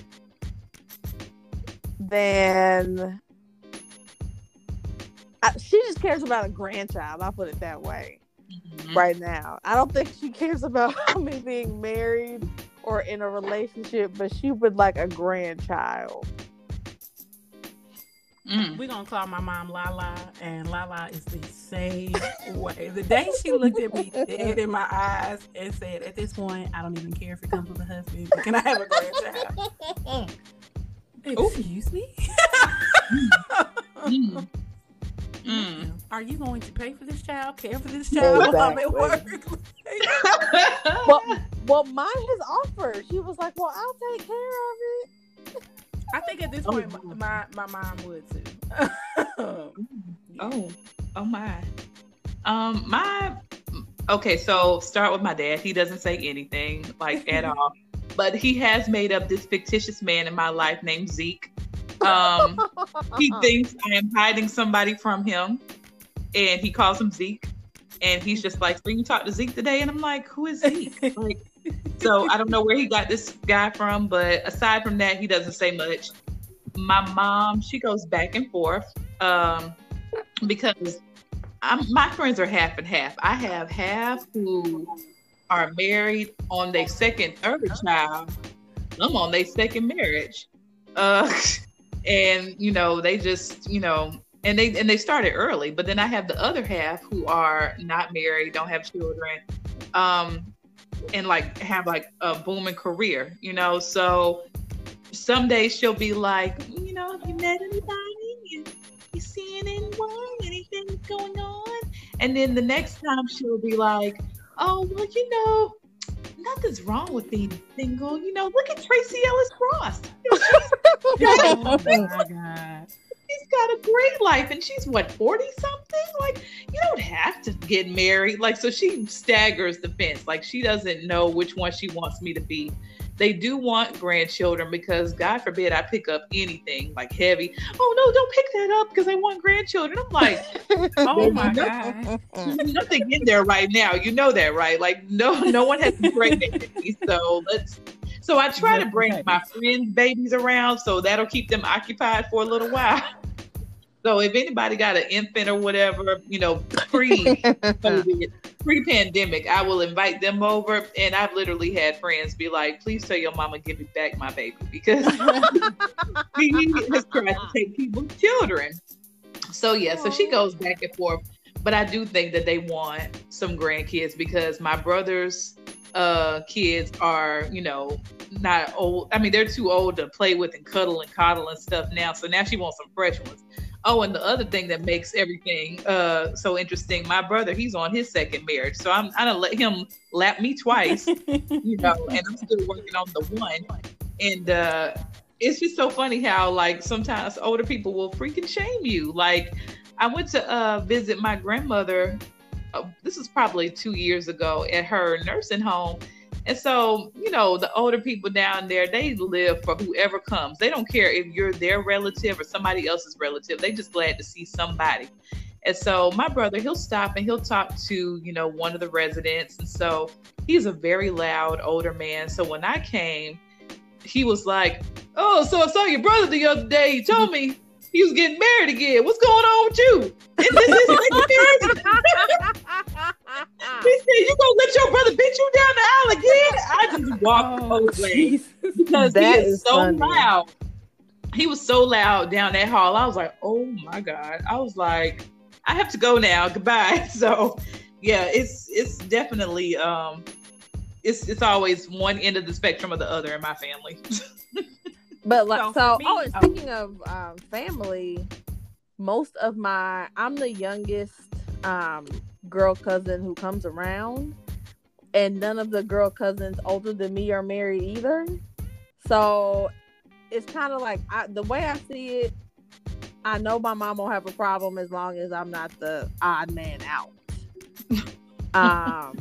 than I, she just cares about a grandchild. I'll put it that way. Mhm. Right now, I don't think she cares <laughs> about me being married or in a relationship, but she would like a grandchild. Mm. We're gonna call my mom Lala, and Lala is the same way. The day she looked at me dead in my eyes and said, At this point, I don't even care if it comes with a husband. Can I have a grandchild? Excuse me? Mm. <laughs> Mm. Are you going to pay for this child, care for this child while I'm at work? <laughs> Well, well, mine has offered. She was like, "Well, I'll take care of it." I think at this Oh, point, wow. my, my mom would too. Oh, oh my. Um, my okay. So start with my dad. He doesn't say anything like at <laughs> all, but he has made up this fictitious man in my life named Zeke. Um, he <laughs> thinks I am hiding somebody from him, and he calls him Zeke. And he's just like, "So you talked to Zeke today?" And I'm like, "Who is Zeke?" <laughs> Like, so I don't know where he got this guy from, but aside from that, he doesn't say much. My mom, she goes back and forth um, because I'm, my friends are half and half. I have half who are married on their second, third child. I'm on their second marriage, uh, <laughs> and you know they just you know and they and they started early. But then I have the other half who are not married, don't have children. Um, and like have like a booming career, you know. So some days she'll be like, you know, have you met anybody? You, you seeing anyone? Anything going on? And then the next time she'll be like, oh well, you know, nothing's wrong with being single. You know, look at Tracee Ellis Ross. You know, she's oh my god. She's got a great life and she's what 40 something like you don't have to get married. Like so she staggers the fence. Like she doesn't know which one she wants me to be. They do want grandchildren because god forbid i pick up anything like heavy. Oh no don't pick that up because i want grandchildren. I'm like <laughs> Oh my god. nothing in there right now. You know that right? Like no no one has <laughs> me so let's so i try to bring my friends babies around so that'll keep them occupied for a little while. <laughs> So if anybody got an infant or whatever you know pre <laughs> pre pandemic, i will invite them over. And i've literally had friends be like please tell your mama give me back my baby because he has tried to take people's children. So yeah so she goes back and forth. But I do think that they want some grandkids because my brother's uh kids are, you know, not old. I mean, they're too old to play with and cuddle and coddle and stuff now. So now she wants some fresh ones. Oh, and the other thing that makes everything uh so interesting, my brother, he's on his second marriage. So I'm I don't let him lap me twice, <laughs> you know, and I'm still working on the one. And uh it's just so funny how like sometimes older people will freaking shame you. Like I went to uh, visit my grandmother. Uh, this is probably two years ago at her nursing home. And so, you know, the older people down there, they live for whoever comes. They don't care if you're their relative or somebody else's relative. They just glad to see somebody. And so my brother, he'll stop and he'll talk to, you know, one of the residents. And so he's a very loud older man. So when I came, he was like, Oh, so I saw your brother the other day. He told me he was getting married again. What's going on with you? Is this his second marriage? He said, You gonna let your brother beat you down the aisle again? I just walked Oh, away Jesus. because That he is, is so funny. loud. He was so loud down that hall. I was like, Oh my God. I was like, I have to go now. <laughs> Goodbye. So yeah, it's it's definitely um it's it's always one end of the spectrum or the other in my family. <laughs> But like, So so, me- oh, and oh. speaking of um, family, most of my I'm the youngest um, girl cousin who comes around, and none of the girl cousins older than me are married either. So it's kind of like I, the way I see it. I know my mom won't have a problem as long as I'm not the odd man out. <laughs> um,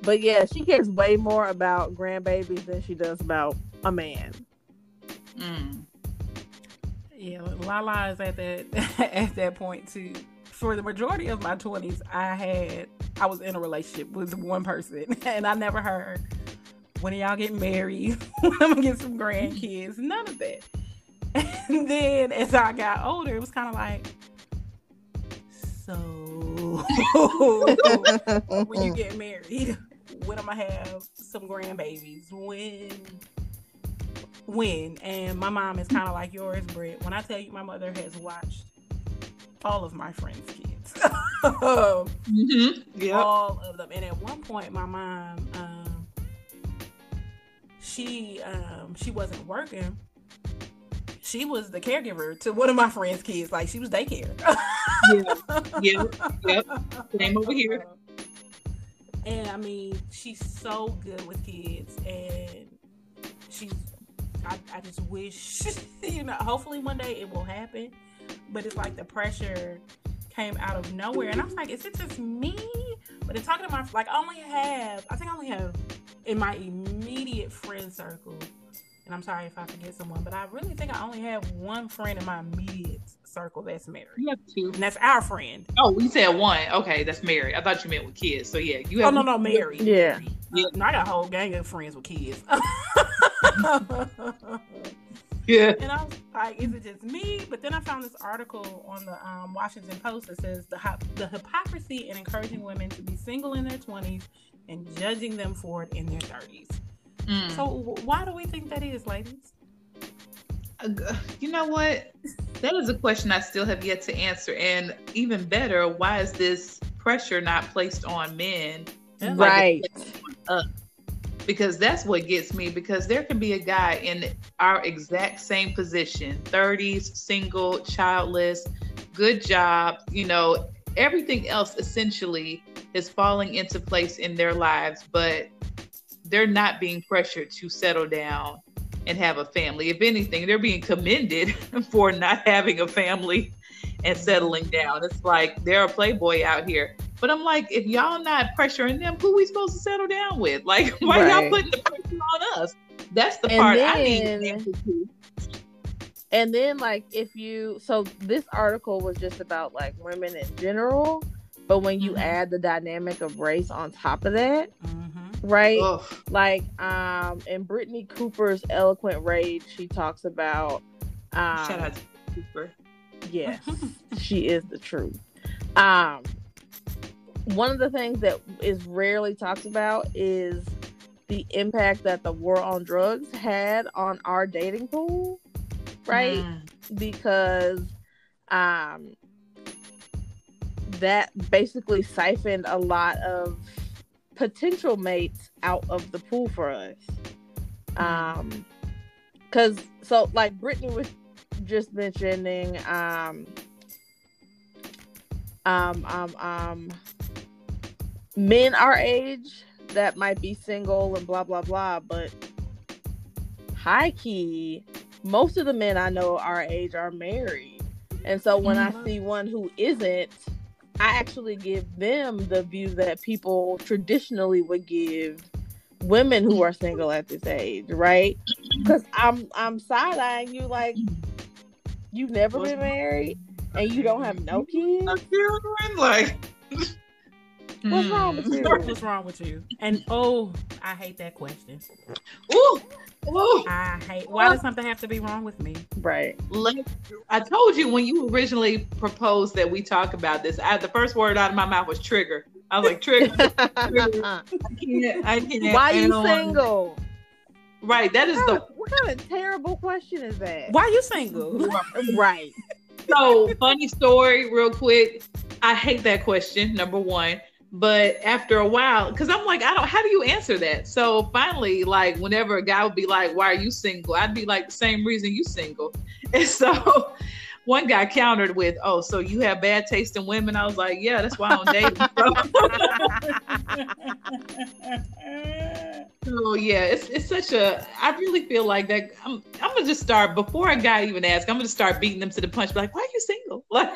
but yeah, she cares way more about grandbabies than she does about a man. Mm. Yeah, Lala is at that <laughs> at that point too. For the majority of my twenties, I had I was in a relationship with one person, <laughs> and I never heard when y'all get married, <laughs> when I'm gonna get some grandkids, none of that. And then as I got older, it was kind of like, So when you get married, when I'm gonna have some grandbabies? When? When? And my mom is kind of like yours, Britt. When I tell you, my mother has watched all of my friends' kids, <laughs> Mm-hmm. Yeah. all of them. And at one point, my mom, um, she um, she wasn't working. She was the caregiver to one of my friends' kids. Like she was daycare. Yeah. Yep. Same over here. And I mean, she's so good with kids, and she's. I, I just wish, <laughs> you know, hopefully one day it will happen. But it's like the pressure came out of nowhere, and I was like, is it just me? But in talking to my like, I only have, I think I only have in my immediate friend circle. And I'm sorry if I forget someone, but I really think I only have one friend in my immediate circle that's married, You have two. and that's our friend. Oh, you said one. Okay, that's married. I thought you meant with kids. So yeah, you have. Oh have. no, no, Mary. Yeah. Yeah. No, I got a whole gang of friends with kids. <laughs> <laughs> Yeah. and I was like, is it just me? But then I found this article on the um, Washington Post that says the the hypocrisy in encouraging women to be single in their twenties and judging them for it in their thirties. Mm. So w- why do we think that is, ladies? Uh, g- You know what? That is a question I still have yet to answer. And even better, why is this pressure not placed on men? Yeah. Right. Because that's what gets me. Because there can be a guy in our exact same position 30s, single, childless, good job, you know, everything else essentially is falling into place in their lives, but they're not being pressured to settle down and have a family. If anything, they're being commended <laughs> for not having a family and settling down. It's like they're a playboy out here. But I'm like, if y'all not pressuring them, who we supposed to settle down with? Like, <laughs> why y'all putting the pressure on us? That's the And part I need then- an answer to. And then like if you so this article was just about like women in general, but when you Mhm. add the dynamic of race on top of that, Mm-hmm. right? Ugh. Like um in Brittney Cooper's Eloquent Rage, she talks about um Shout out to Cooper. yes, <laughs> she is the truth. Um one of the things that is rarely talked about is the impact that the war on drugs had on our dating pool, right? Mm. because um that basically siphoned a lot of potential mates out of the pool for us um because so like brittany was just mentioning um um um um men our age that might be single and blah blah blah but high key most of the men I know our age are married. And so when Mhm. I see one who isn't, I actually give them the view that people traditionally would give women who are single at this age, right? Because I'm I'm side eyeing you like you've never been married and you don't have no kids. No children, like. <laughs> What's mm-hmm. wrong with you? What's wrong with you? And oh, I hate that question. Ooh, ooh. I hate. Why does something have to be wrong with me? Right. Let- I told you when you originally proposed that we talk about this. I, the first word out of my mouth was trigger. I was like, trigger. <laughs> I can't. I can't. Why are you don't um, single? Right. That is What the kind, of, what kind of terrible question is that? Why are you single? <laughs> Right. so funny story, real quick. I hate that question. Number one. But after a while, because I'm like, I don't. How do you answer that? So finally, like, whenever a guy would be like, "Why are you single?" I'd be like, "The same reason you single." <laughs> And so, <laughs> one guy countered with, "Oh, so you have bad taste in women?" I was like, "Yeah, that's why I don't date." <laughs> So yeah, it's it's such a. I really feel like that. I'm I'm gonna just start before a guy even asks. I'm gonna start beating them to the punch. Be like, why are you single? Like,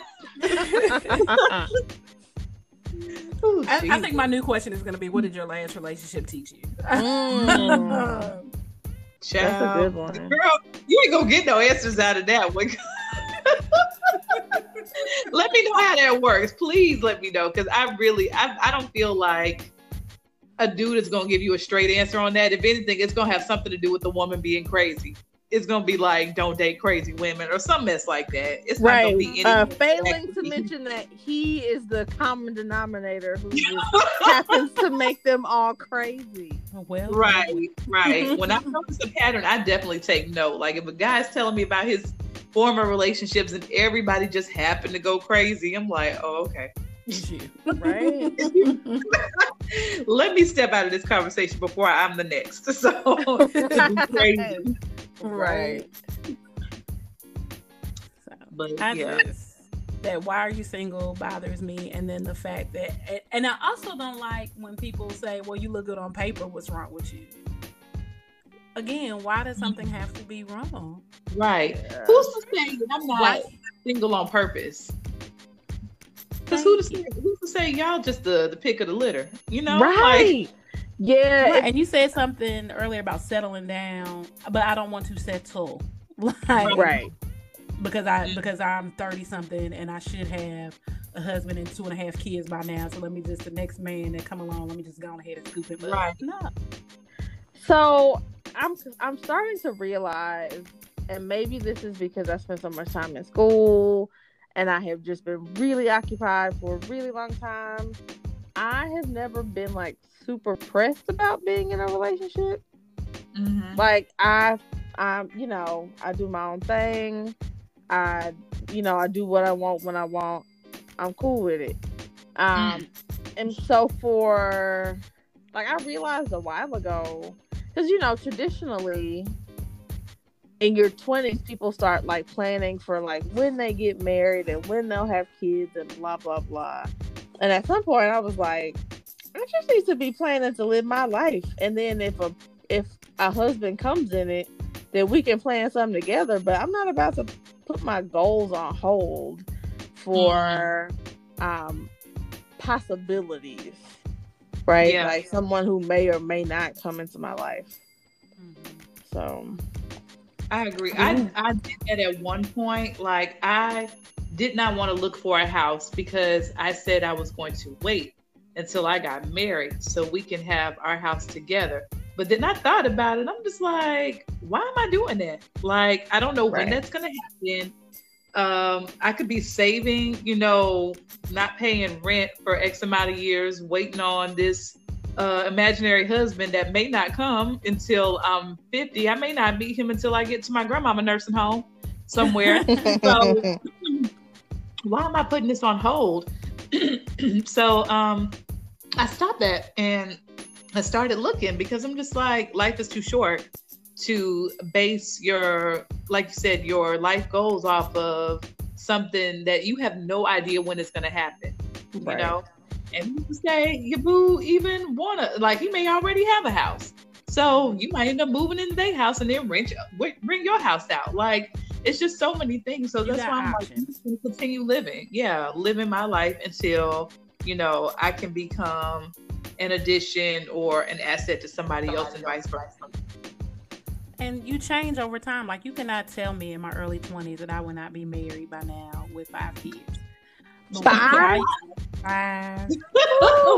oh, I, I think my new question is going to be, what did your last relationship teach you? Mm. <laughs> That's a good one. Girl, you ain't gonna get no answers out of that one. <laughs> let me know how that works. Please let me know because I really, I, I don't feel like a dude is gonna give you a straight answer on that. If anything, it's gonna have something to do with the woman being crazy. Is gonna be like, "Don't date crazy women" or some mess like that. It's not gonna be any. Uh, failing to mention that he is the common denominator who <laughs> just happens to make them all crazy. Well, Right, right. <laughs> when I notice a pattern, I definitely take note. Like if a guy's telling me about his former relationships and everybody just happened to go crazy, I'm like, oh, okay. It's you. Right? <laughs> Let me step out of this conversation before I'm the next. <laughs> So <laughs> crazy. Right. So, But I yeah. just that why are you single bothers me, and then the fact that and- and I also don't like when people say, "Well, you look good on paper. What's wrong with you?" Again, why does something have to be wrong? Right. Who's to say that I'm not Why- single on purpose? Because who to say who's to say y'all just the the pick of the litter? You know, Like, right. yeah. Right, And you said something earlier about settling down, but I don't want to settle. <laughs> Like, Right. because I because I'm thirty something and I should have a husband and two and a half kids by now. So let me just the next man that come along, let me just go on ahead and scoop him up. Right. No. So I'm I'm starting to realize, and maybe this is because I spent so much time in school and I have just been really occupied for a really long time. I have never been like super pressed about being in a relationship. mhm. Like I I'm you know, I do my own thing. I you know, I do what I want when I want. I'm cool with it. Um and so for like I realized a while ago cuz you know, traditionally in your 20s people start like planning for like when they get married and when they'll have kids and blah blah blah. And at some point I was like I just need to be planning to live my life. And then if a if a husband comes in it then we can plan something together. But i'm not about to put my goals on hold for um possibilities right? Yeah. like someone who may or may not come into my life. So I agree. I I did that at one point. Like I did not want to look for a house because I said I was going to wait until I got married so we can have our house together. But then I thought about it. I'm just like, why am I doing that? Like I don't know when that's gonna happen. Um, I could be saving, you know, not paying rent for X amount of years, waiting on this uh, imaginary husband that may not come until I'm 50. I may not meet him until I get to my grandmama nursing home somewhere. <laughs> so <clears throat> why am I putting this on hold? <clears throat> so um, I stopped that and I started looking because I'm just like, life is too short to base your, like you said, your life goals off of something that you have no idea when it's going to happen. Right. You know, and say your boo even wanna like he may already have a house, so you might end up moving into their house and then rent your- bring your house out. Like it's just so many things. So You that's why I'm like, options. I'm just gonna continue living. Yeah, living my life until you know I can become an addition or an asset to somebody else and vice versa. And you change over time. Like you cannot tell me in my early twenties that I would not be married by now with five kids. But when Five? I- Five.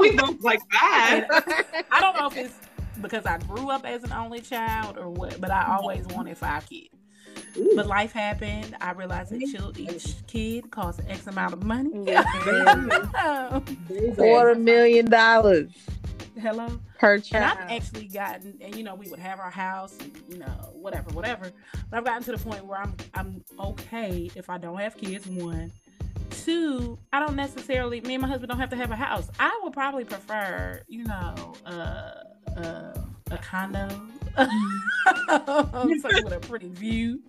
we both like five. <laughs> <laughs> I don't know if it's because I grew up as an only child or what, but I always wanted five kids. But life happened. I realized that chil- each kid costs X amount of money. <laughs> quarter million dollars Hello. per child. And child I've actually gotten, and you know, we would have our house, and you know, whatever, whatever. But I've gotten to the point where I'm, I'm okay if I don't have kids. One, two, I don't necessarily. Me and my husband don't have to have a house. I would probably prefer, you know, uh, uh, a condo, <laughs> something with a pretty view.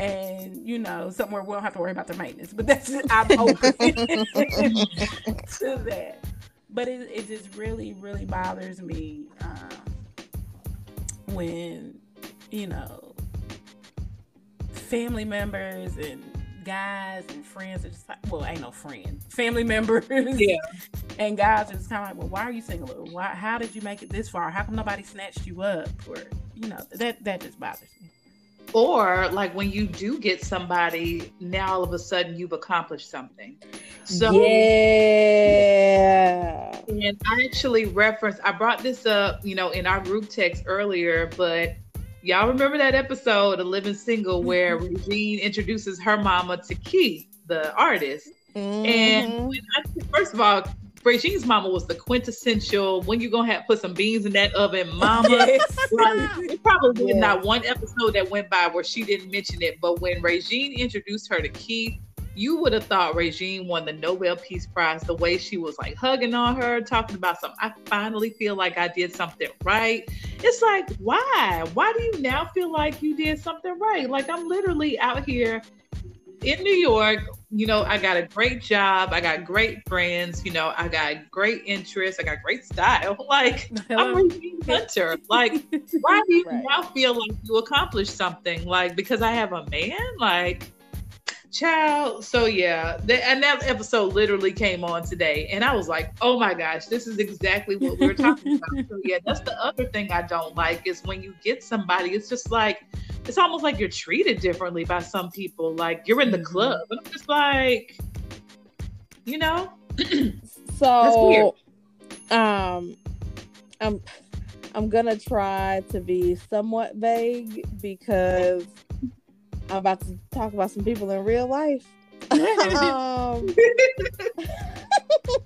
And you know, somewhere we don't have to worry about the maintenance. But that's I'm open <laughs> to that but it, it just really really bothers me um, when you know family members and guys and friends are just like well ain't no friend family members. Yeah. <laughs> and guys are just kind of like well why are you single? Or why how did you make it this far? How come nobody snatched you up? Or you know that that just bothers me. Or like when you do get somebody, now all of a sudden you've accomplished something. So yeah. And I actually referenced, I brought this up, you know, in our group text earlier, but y'all remember that episode of Living Single where Mm-hmm. <laughs> Regine introduces her mama to Keith, the artist. Mhm. And when I, first of all, Regine's mama was the quintessential when you gonna have put some beans in that oven, mama. <laughs> Yes. Like, it probably Yeah. not one episode that went by where she didn't mention it. But when Regine introduced her to Keith, you would have thought Regine won the Nobel Peace Prize. The way she was like hugging on her, talking about something. I finally feel like I did something right. It's like, why? Why do you now feel like you did something right? Like I'm literally out here in New York. You know, I got a great job. I got great friends. You know, I got great interests. I got great style. <laughs> Like I'm Regine Hunter. Like why do you Right. now feel like you accomplished something? Like because I have a man? Like child. So yeah, the, and that episode literally came on today, and I was like, oh my gosh, this is exactly what we are talking about. So <laughs> yeah, that's the other thing I don't like is when you get somebody, it's just like it's almost like you're treated differently by some people. Like you're in the Mhm. club, and I'm just like, you know, <clears throat> So, um, I'm I'm gonna try to be somewhat vague because I'm about to talk about some people in real life. <laughs> um,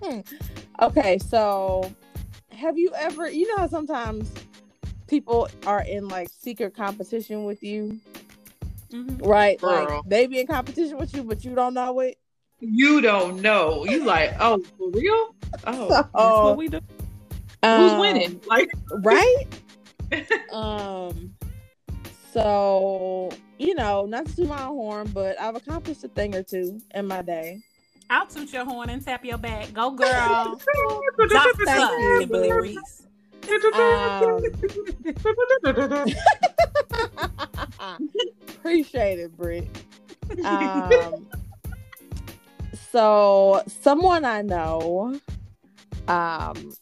<laughs> okay, so have you ever? You know how sometimes people are in like secret competition with you, Mhm. right? Girl. Like they be in competition with you, but you don't know it. you don't know. You like, oh, for real? <laughs> Oh, That's what we do. who's um, winning? Like, right um so you know not to toot my own horn but i've accomplished a thing or two in my day I'll toot your horn and tap your back. Go, girl. <laughs> Thank Doctor you, Kimberly. Reese. um <laughs> appreciate it Britt. um so someone i know um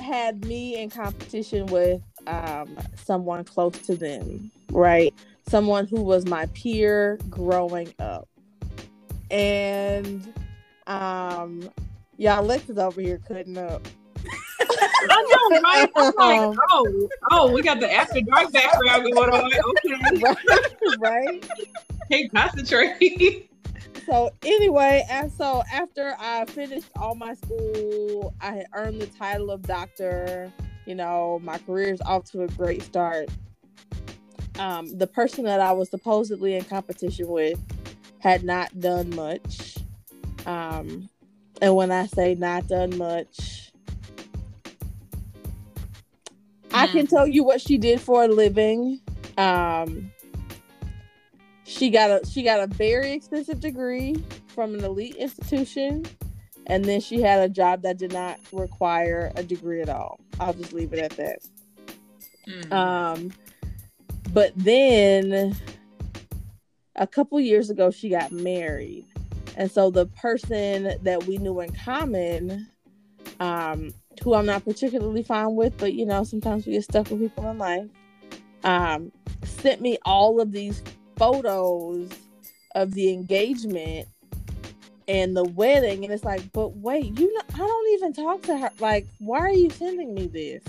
had me in competition with um someone close to them right someone who was my peer growing up and um y'all Alexa's over here cutting up I know, right? I'm like, <laughs> oh, oh, we got the after dark background going on. Okay, <laughs> right right can't concentrate. <laughs> so anyway, and so after I finished all my school, I had earned the title of doctor. You know, my career's off to a great start. Um, the person that I was supposedly in competition with had not done much. Um, and when I say not done much, I can tell you what she did for a living. Um, she got a she got a very expensive degree from an elite institution, and then she had a job that did not require a degree at all. I'll just leave it at that. Mm. Um, but then a couple years ago, she got married, and so the person that we knew in common, um, who I'm not particularly fine with, but you know, sometimes we get stuck with people in life, um, sent me all of these photos of the engagement and the wedding, and it's like, but wait, you know, I don't even talk to her. Like, why are you sending me this?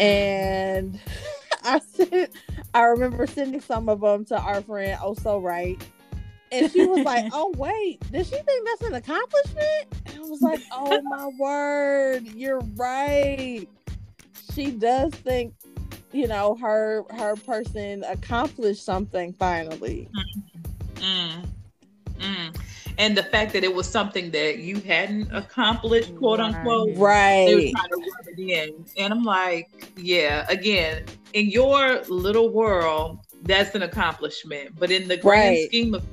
And <laughs> I sent, I remember sending some of them to our friend Oh So Right. And she was like, <laughs> Oh, wait, does she think that's an accomplishment? And I was like, Oh my <laughs> word, you're right. She does think, you know, her her person accomplished something finally. Mm. Mm. And the fact that it was something that you hadn't accomplished, quote unquote, they were Right. trying to rub it in. And I'm like, yeah, again, in your little world, that's an accomplishment. But in the grand Right. scheme of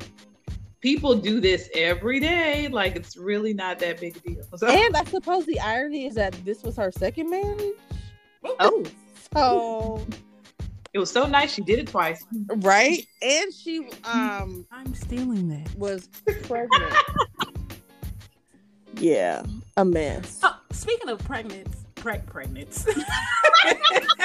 people do this every day, like it's really not that big a deal. So, And I suppose the irony is that this was her second marriage. oh, <laughs> So it was so nice she did it twice. right. And she um I'm stealing that. was <laughs> pregnant. yeah, a mess. Oh, speaking of pregnant, preg- pregnants. <laughs>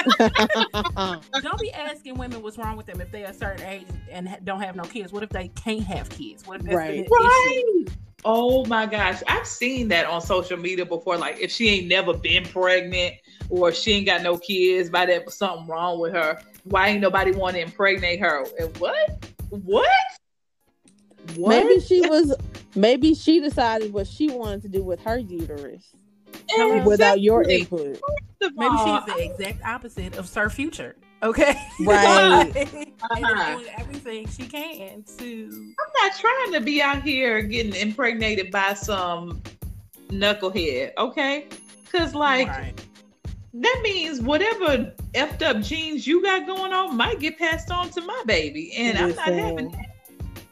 <laughs> don't be asking women what's wrong with them if they're a certain age and don't have no kids. What if they can't have kids? What if Right. Right. Oh my gosh, I've seen that on social media before. Like, if she ain't never been pregnant or she ain't got no kids, by that something wrong with her. Why ain't nobody want to impregnate her? And what? What? What? Maybe she was. Maybe she decided what she wanted to do with her uterus exactly. Without your input. Maybe she's the exact opposite of Sir Future. Okay. <laughs> Right. uh-huh. doing everything she can to. I'm not trying to be out here getting impregnated by some knucklehead. Okay. Because, like, right. that means whatever effed up genes you got going on might get passed on to my baby. And Listen. I'm not having that.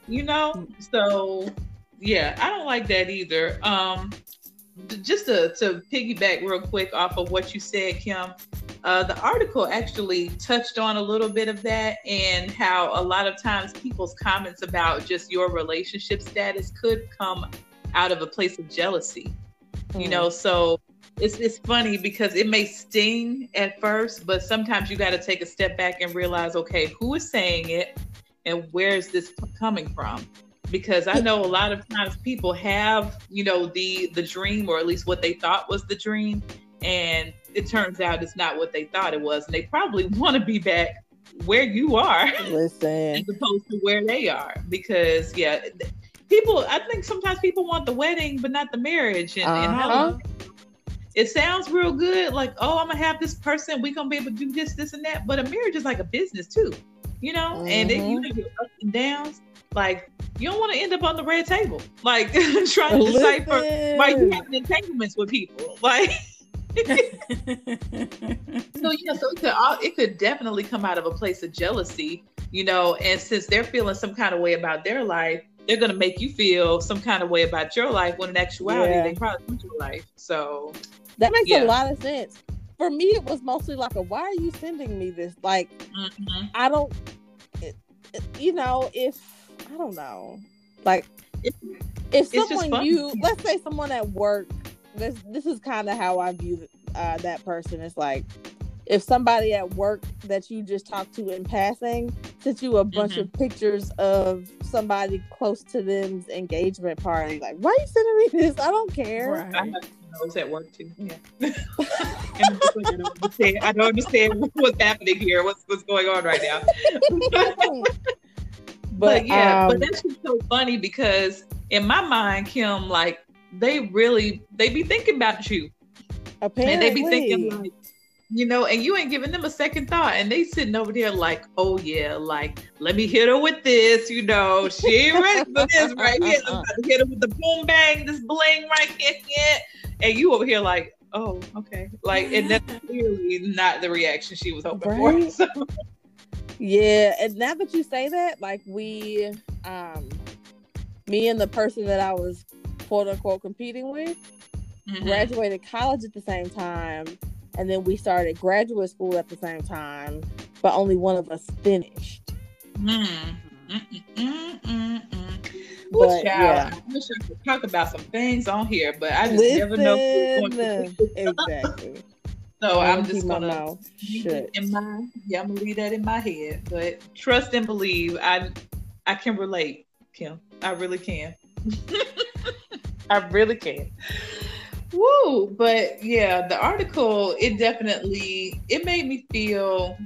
You know? So, yeah, I don't like that either. Um, just to, to piggyback real quick off of what you said, Kim, uh, the article actually touched on a little bit of that and how a lot of times people's comments about just your relationship status could come out of a place of jealousy. Mm. You know, so it's it's funny because it may sting at first, but sometimes you got to take a step back and realize, okay, who is saying it, and where is this coming from? Because I know a lot of times people have, you know, the the dream or at least what they thought was the dream and it turns out it's not what they thought it was and they probably <laughs> want to be back where you are Listen. as opposed to where they are because yeah people I think sometimes people want the wedding but not the marriage and, uh-huh. and it sounds real good like oh I'm gonna have this person we gonna be able to do this this and that but a marriage is like a business too you know mm-hmm. and then you know your ups and downs like you don't want to end up on the red table, like <laughs> trying to decipher why you having entanglements with people. <laughs> Like, <laughs> so yeah, so it could all, it could definitely come out of a place of jealousy, you know. And since they're feeling some kind of way about their life, they're gonna make you feel some kind of way about your life. When in actuality, yeah. they probably want your life. So that makes yeah. a lot of sense. For me, it was mostly like a, "Why are you sending me this?" Like, mm-hmm. I don't, it, it, you know, if I don't know. Like if someone you let's say someone at work, this this is kind of how I view uh, that person. It's like if somebody at work that you just talked to in passing sent you a bunch mm-hmm. of pictures of somebody close to them's engagement party, like why are you sending me this? I don't care. Right. I was at work too. Yeah. <laughs> <laughs> I, don't I don't understand <laughs> what's happening here. What's what's going on right now? But, but yeah, um, but that's just so funny because in my mind, Kim, like they really they be thinking about you. Apparently. And they be thinking like, you know, and you ain't giving them a second thought. And they sitting over there like, oh yeah, like let me hit her with this, you know. She ain't ready for this <laughs> right here. I'm about to hit her with the boom bang, this bling right here. And you over here like, oh, okay. Like, and that's <laughs> clearly not the reaction she was hoping <laughs> right? for. So. Yeah, and now that you say that, like we, um, me and the person that I was quote unquote competing with, mm-hmm. graduated college at the same time, and then we started graduate school at the same time, but only one of us finished. Mm-hmm. But, yeah. I wish I could talk about some things on here, but I just Listen, never know. exactly. So I'm just gonna in my yeah, I'm gonna leave that in my head. But trust and believe. I I can relate, Kim. I really can. <laughs> I really can. Woo! But yeah, the article it definitely it made me feel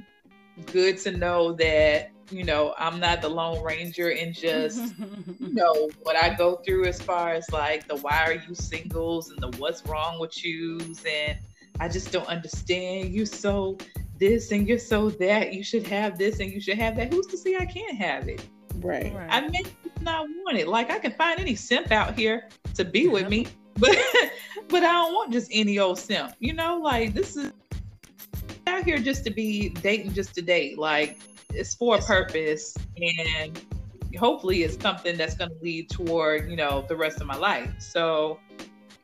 good to know that you know I'm not the Lone Ranger and just you <laughs> know what I go through as far as like the why are you singles and the what's wrong with yous and I just don't understand. You so this and you're so that. You should have this and you should have that. Who's to say I can't have it? Right. I may not want it. Like I can find any simp out here to be with me, <laughs> but but I don't want just any old simp. You know, like this is out here just to be dating just to date. Like it's for a purpose and hopefully it's something that's going to lead toward you know the rest of my life so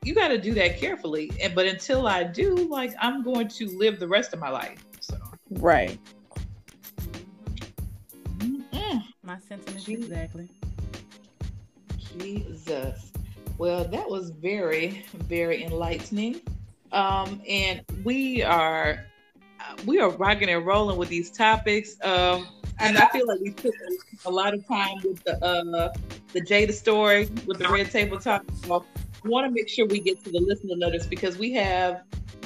you got to do that carefully. And but until I do, like I'm going to live the rest of my life. So right. Mm-mm. My sentiments Jesus. exactly. Jesus. Well, that was very, very enlightening. Um, and we are we are rocking and rolling with these topics. Um, and I feel like we took a lot of time with the uh, the Jada story with the red table talk. So I want to make sure we get to the listener letters because we have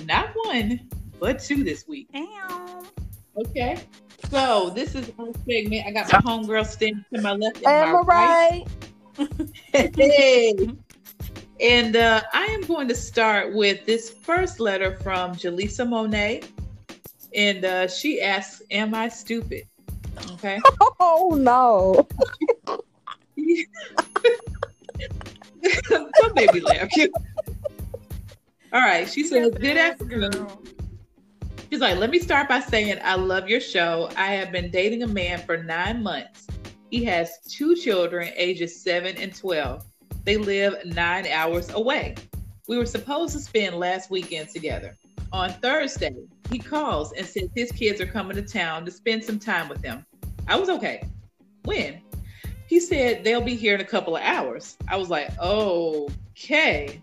not one but two this week. Ow. Okay. So this is our segment. I got my homegirl standing to my left and my Am right. right? <laughs> Hey. And uh, I am going to start with this first letter from Jaleesa Monet. And uh, she asks, Am I stupid? Okay. <laughs> Oh no. <laughs> <laughs> Don't make me laugh. <laughs> All right. She says, Good afternoon. She's like, let me start by saying I love your show. I have been dating a man for nine months. He has two children, ages seven and 12. They live nine hours away. We were supposed to spend last weekend together. On Thursday, he calls and says his kids are coming to town to spend some time with them. I was okay. When? He said they'll be here in a couple of hours. I was like, okay.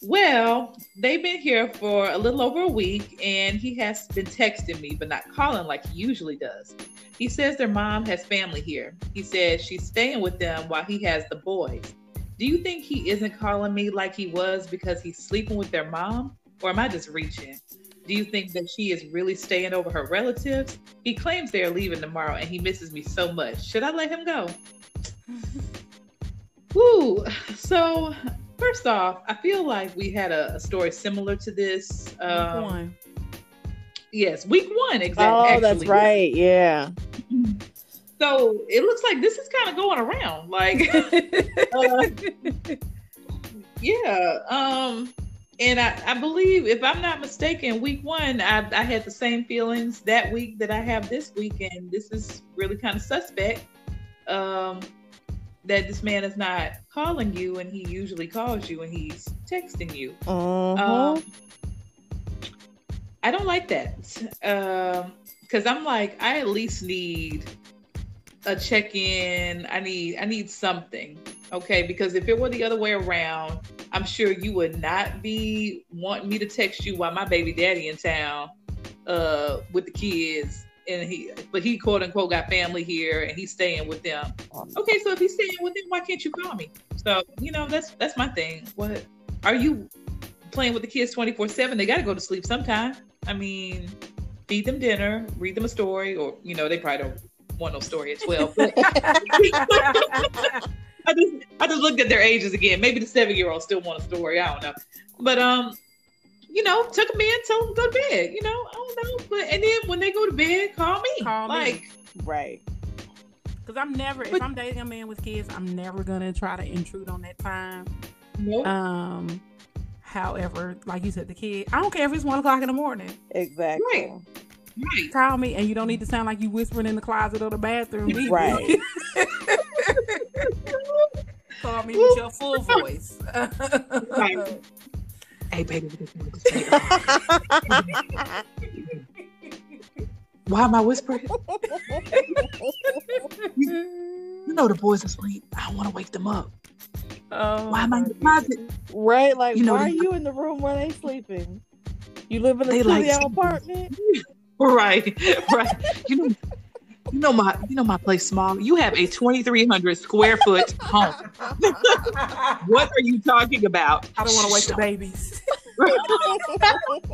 Well, they've been here for a little over a week, and he has been texting me, but not calling like he usually does. He says their mom has family here. He says she's staying with them while he has the boys. Do you think he isn't calling me like he was because he's sleeping with their mom? Or am I just reaching? Do you think that she is really staying over her relatives? He claims they are leaving tomorrow and he misses me so much. Should I let him go? <laughs> Woo! So, first off, I feel like we had a, a story similar to this. Um, One. Yes, week one, exactly. Oh, that's right. Yeah. <laughs> So it looks like this is kind of going around. Like, <laughs> uh, yeah. Um, and I, I believe, if I'm not mistaken, week one, I, I had the same feelings that week that I have this week, and this is really kind of suspect. Um, that this man is not calling you, and he usually calls you, and he's texting you. Mhm. Um, I don't like that because I'm like I at least need a check in. I need I need something, okay? Because if it were the other way around, I'm sure you would not be wanting me to text you while my baby daddy in town uh, with the kids. And he, but he quote unquote got family here, and he's staying with them. Okay, so if he's staying with them, why can't you call me? So you know that's that's my thing. What are you playing with the kids 24 7 they got to go to sleep sometime i mean feed them dinner read them a story or you know they probably don't want no story at 12 but <laughs> <laughs> I just, I just looked at their ages again maybe the seven year old still want a story i don't know but um you know tuck them in tell them to go to bed you know i don't know but and then when they go to bed call me Call me. Right. Because I'm never, if I'm dating a man with kids, I'm never gonna try to intrude on that time. nope. Um, however, like you said, the kid, I don't care if it's one o'clock in the morning. Exactly. Right. right Call me, and you don't need to sound like you whispering in the closet or the bathroom. either. Right. <laughs> Call me with your full voice. Right. <laughs> hey baby <laughs> why am i whispering you know the boys asleep i don't want to wake them up Oh, why am i in the closet right. Like, You know, why are you in the room where they sleeping? You live in a They studio like- apartment. <laughs> Right, right. You know, you know my, you know my place small. You have a twenty three hundred square foot home. <laughs> What are you talking about? I don't want to wake the babies. <laughs>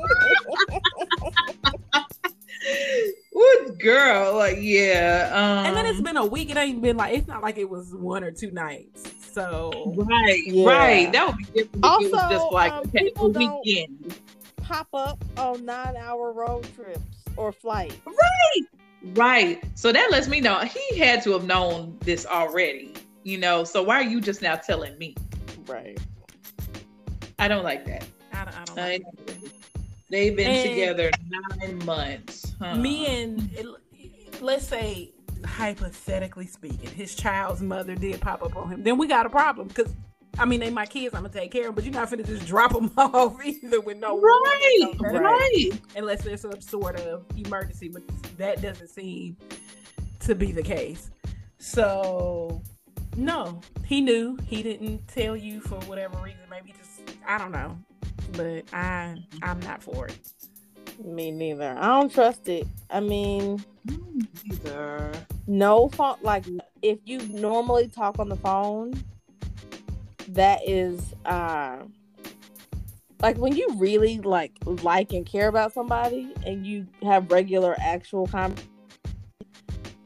What girl? Like, yeah. Um, and then it's been a week. It ain't been like it's not like it was one or two nights. So right, Yeah. right. That would be different. if it was Also, just like um, okay, a people don't- weekend. Pop up on nine-hour road trips or flights. Right. So that lets me know he had to have known this already. You know. So why are you just now telling me? Right. I don't like that. I don't. I don't I, like they've been And- together nine months. Huh. me and let's say hypothetically speaking, his child's mother did pop up on him. Then we got a problem because. I mean, they my kids. I'm gonna take care of them, but you're not gonna just drop them <laughs> off either with no Right, no right. unless there's some sort of emergency. But that doesn't seem to be the case. So, no, he knew. He didn't tell you for whatever reason. Maybe just I don't know. But I I'm not for it. Me neither. I don't trust it. I mean, Either. no phone. Like if you normally talk on the phone, that is uh like when you really like like and care about somebody and you have regular actual conversation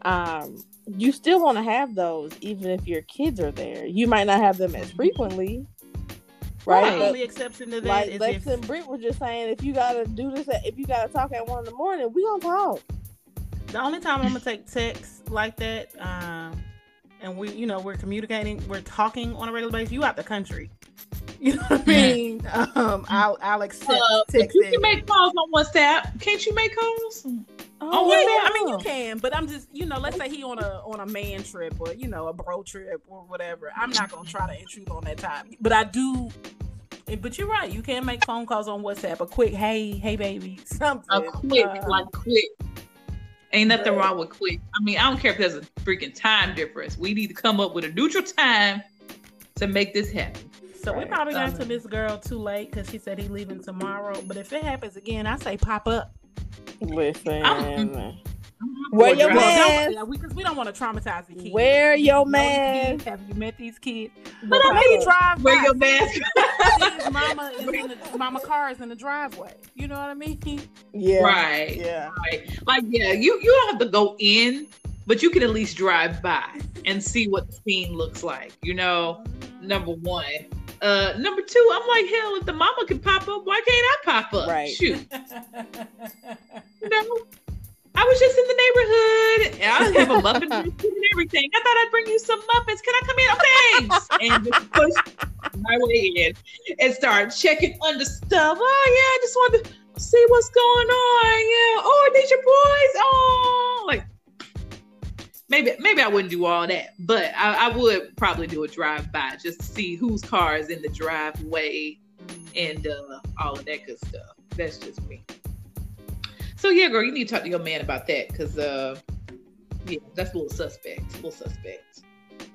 um you still want to have those even if your kids are there. You might not have them as frequently right, The only exception to that like is lex if and Britt were just saying if you gotta do this at, if you gotta talk at one in the morning we gonna talk. The only time I'm gonna take text like that, um, and we, you know, we're communicating, we're talking on a regular basis. You out the country, <laughs> you know what I mean? Um, I'll I'll accept Uh, you can make calls on WhatsApp. Can't you make calls? oh, yeah, yeah. yeah, I mean you can, but I'm just, you know, let's say he on a on a man trip or you know a bro trip or whatever. I'm not gonna try to intrude on that time, but I do. But you're right. You can make phone calls on WhatsApp. A quick, hey, hey, baby, <laughs> something. A quick, Uh, like quick. Ain't nothing wrong with quick. I mean, I don't care if there's a freaking time difference. We need to come up with a neutral time to make this happen. So we probably got Um, to this girl too late because she said he leaving tomorrow. But if it happens again, I say pop up. listen I'm- Where Or your drive- man- Well, because we, don't want to traumatize the kids. Where your You know man? kids? Have you met these kids? But But I I mean- drive Wear by. your mask. <laughs> Mama is in the mama car is in the driveway. You know what I mean? yeah right. yeah Right. Like, yeah, you you don't have to go in, but you can at least drive by and see what the scene looks like. You know, number one. Uh, number two, I'm like, hell, if the mama can pop up, why can't I pop up? Right. Shoot. <laughs> You know, I was just in the neighborhood and I have a muffin <laughs> and everything. I thought I'd bring you some muffins. Can I come in? Oh, thanks. And just push my way in and start checking under stuff. Oh, yeah, I just wanted to see what's going on. Yeah. Oh, these your boys? Oh, like maybe maybe I wouldn't do all that, but I, I would probably do a drive by just to see whose car is in the driveway and uh, all of that good stuff. That's just me. So yeah, girl, you need to talk to your man about that because uh, yeah, that's a little suspect. A little suspect.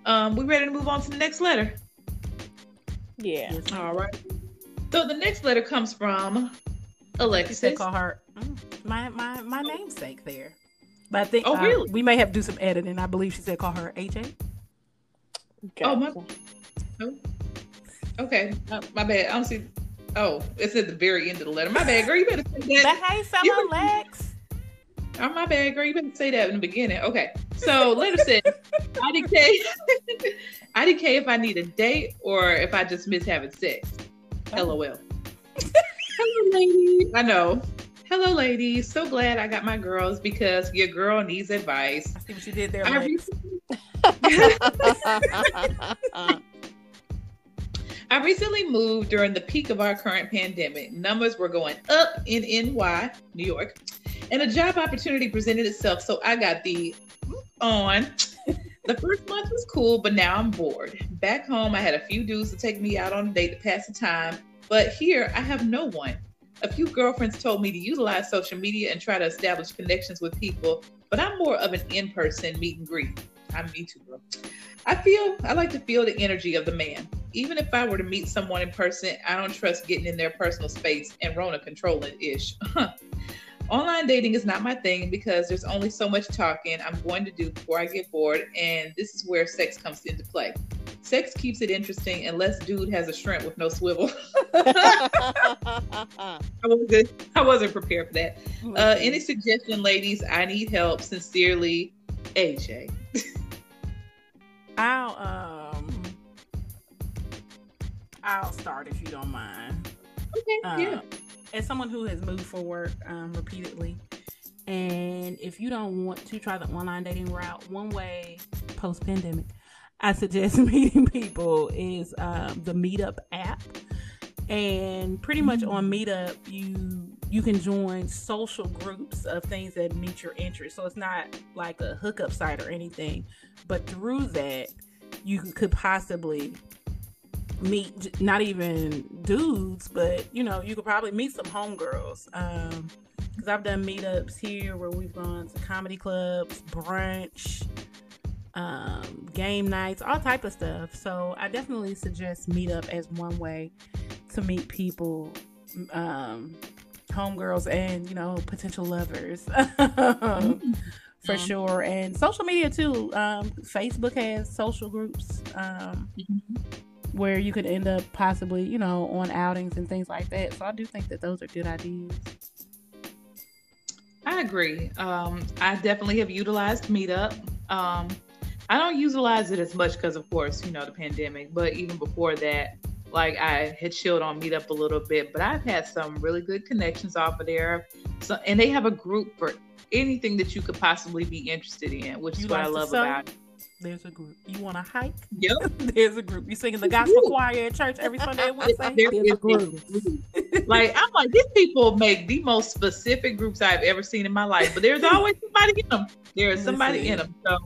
Um, we ready to move on to the next letter? yeah All right. So the next letter comes from She said Alexis. call her mm, my my my namesake there. But I think Oh, uh, really? we may have to do some editing. I believe she said call her AJ. Okay. Oh, my- Oh. Okay, uh, my bad. I don't see. Oh, it's at the very end of the letter. My bad, girl. You better say But that. hey, You fellow Lex. Oh, my bad, girl. You better say that in the beginning. Okay. So letter says, IDK, IDK if I need a date or if I just miss having sex. LOL. Hello, ladies. I know. Hello, ladies. So glad I got my girls because your girl needs advice. I see what you did there, I recently, <laughs> <laughs> <laughs> I recently moved during the peak of our current pandemic. Numbers were going up in NY, New York, and a job opportunity presented itself. So I got the on. <laughs> The first month was cool, but now I'm bored. Back home, I had a few dudes to take me out on a date to pass the time, but here I have no one. A few girlfriends told me to utilize social media and try to establish connections with people, but I'm more of an in person meet and greet. I'm me too, bro. I feel I like to feel the energy of the man. Even if I were to meet someone in person, I don't trust getting in their personal space and Rona controlling ish. <laughs> Online dating is not my thing because there's only so much talking I'm going to do before I get bored, and this is where sex comes into play. Sex keeps it interesting unless dude has a shrimp with no swivel. <laughs> I wasn't I wasn't prepared for that. Uh, any suggestion, ladies? I need help. Sincerely, AJ. <laughs> I'll um I'll start if you don't mind. Okay, Uh, yeah. As someone who has moved for work um, repeatedly, and if you don't want to try the online dating route, one way post pandemic, I suggest <laughs> meeting people is um, the Meetup app. And pretty much on Meetup, you you can join social groups of things that meet your interest. So it's not like a hookup site or anything, but through that, you could possibly meet not even dudes, but you know, you could probably meet some homegirls. Um, because I've done meetups here where we've gone to comedy clubs, brunch, um, game nights, all type of stuff. So I definitely suggest meetup as one way to meet people, um, homegirls, and you know, potential lovers. <laughs> for Mhm. sure. And social media too. Um, Facebook has social groups um, where you could end up possibly, you know, on outings and things like that. So I do think that those are good ideas. I agree. Um, I definitely have utilized Meetup. Um, I don't utilize it as much because, of course, you know, the pandemic. But even before that, like I had chilled on Meetup a little bit. But I've had some really good connections off of there. So, and they have a group for anything that you could possibly be interested in, which is what I love about it. There's a group. You want to hike? <laughs> Yep. There's a group. You singing the gospel choir at church every Sunday and <laughs> Wednesday? There There's is a a group. group. like I'm like these people make the most specific groups I've ever seen in my life, but there's always somebody in them. There's somebody in them. So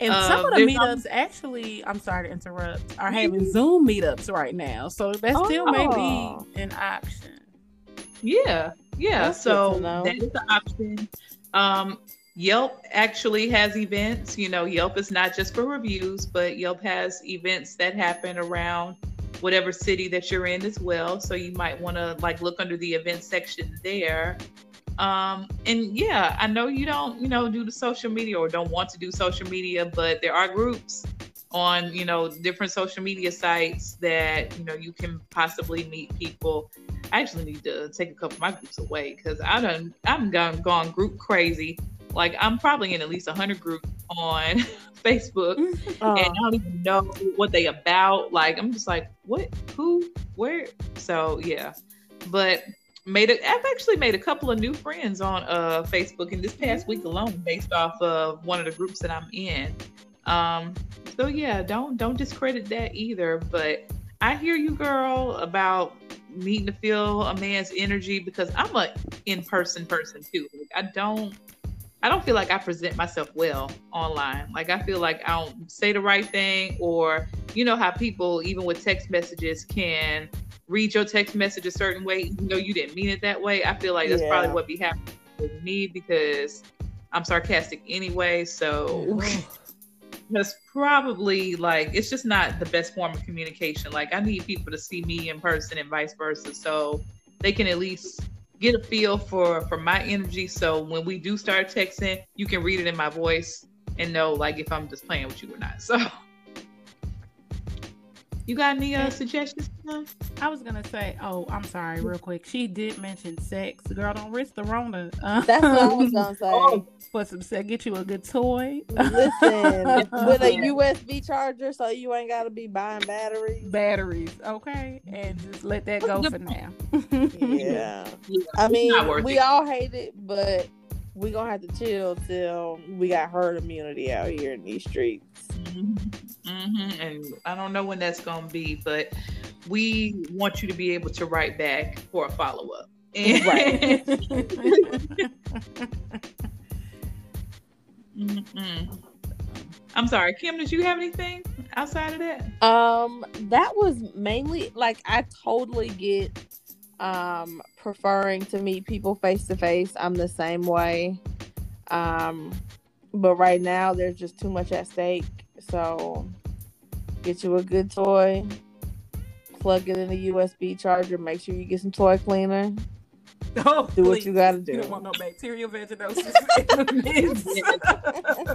And some of the meetups actually, I'm sorry to interrupt, are having Zoom meetups right now. So that still may Oh. be an option. yeah, yeah. That's so that is the option. Um, Yelp actually has events. You know, Yelp is not just for reviews, but Yelp has events that happen around whatever city that you're in as well. So you might want to like look under the event section there. Um, and yeah, I know you don't, you know, do the social media or don't want to do social media, but there are groups on, you know, different social media sites that, you know, you can possibly meet people. I actually need to take a couple of my groups away because I done I'm gone gone group crazy. Like I'm probably in at least hundred groups on <laughs> Facebook Oh, <laughs> and I don't even know what they about. Like I'm just like, what, who, where? So yeah, but made it. I've actually made a couple of new friends on uh Facebook in this past week alone, based off of one of the groups that I'm in. Um, so yeah, don't don't discredit that either. But I hear you, girl, about needing to feel a man's energy because I'm a in person person too. Like, I don't. I don't feel like I present myself well online. Like I feel like I don't say the right thing, or you know how people, even with text messages, can read your text message a certain way, even though you didn't mean it that way. I feel like that's Yeah. probably what be happening with me because I'm sarcastic anyway. So <laughs> that's probably like it's just not the best form of communication. Like I need people to see me in person and vice versa, so they can at least get a feel for for my energy. So when we do start texting, you can read it in my voice and know like if I'm just playing with you or not. <laughs> So you got any uh, suggestions? I was gonna say, oh, I'm sorry, real quick. She did mention sex. Girl, don't risk the Rona. Um, <laughs> that's what I was gonna say. <laughs> Oh, For some sex, get you a good toy. Listen, <laughs> with a USB charger, so you ain't gotta be buying batteries. batteries, okay, and just let that go for now. Yeah, yeah, I mean, we it. all hate it, but we gonna have to chill till we got herd immunity out here in these streets. hmm And I don't know when that's going to be, but we want you to be able to write back for a follow up. Right. <laughs> Mm-mm. I'm sorry, Kim. Did you have anything outside of that? Um, that was mainly like I totally get um preferring to meet people face to face. I'm the same way. Um, but right now there's just too much at stake. So get you a good toy, plug it in a USB charger, make sure you get some toy cleaner. <laughs> oh, Do what please. you gotta You do. don't want no bacterial vaginosis <laughs> in the midst.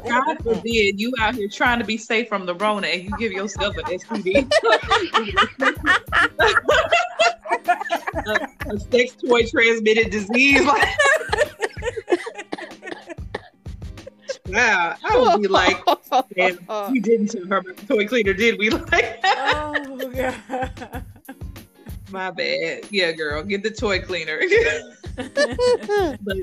<laughs> God forbid you out here trying to be safe from the Rona and you give yourself an STD. A, a sex toy transmitted disease. Like, wow, I would be like, we didn't tell her the toy cleaner, did we? <laughs> Like, oh god. my bad. Yeah, girl, get the toy cleaner. <laughs> but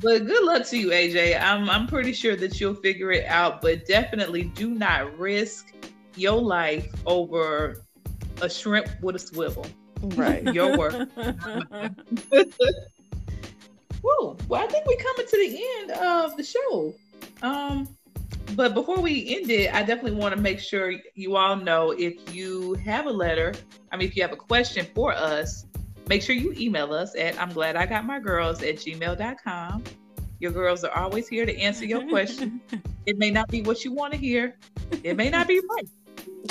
but good luck to you, AJ. I'm I'm pretty sure that you'll figure it out, but definitely do not risk your life over a shrimp with a swivel. Right. Your work. <laughs> Woo. Well, I think we're coming to the end of the show. Um, but before we end it, I definitely want to make sure you all know if you have a letter, I mean, if you have a question for us, make sure you email us at I'm glad I got my girls at gmail.com. Your girls are always here to answer your <laughs> question. It may not be what you want to hear, it may not be right,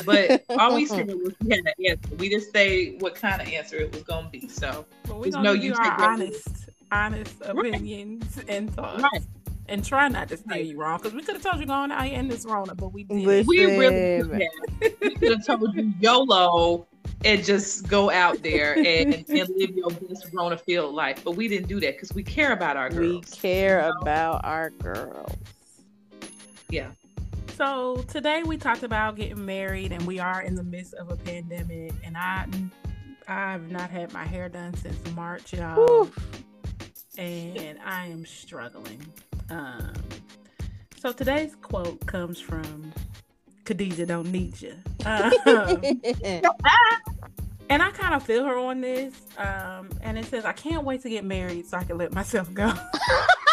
but always hear what you had an answer. We just say what kind of answer it was going to be. So, But we Just gonna know you you take our your- honest, honest opinions and thoughts. right. and try not to steer you wrong because we could have told you going out here in this Rona, but we did. Listen. We really could have. We could have told you YOLO and just go out there and, and live your best Rona field life. But we didn't do that because we care about our girls. We girls. care about our girls. Yeah. So today we talked about getting married, and we are in the midst of a pandemic, and I I've not had my hair done since March, y'all, and I am struggling. Um, so today's quote comes from Khadijah Don't Need You. Um, <laughs> and I kind of feel her on this. Um, and it says, I can't wait to get married so I can let myself go. <laughs>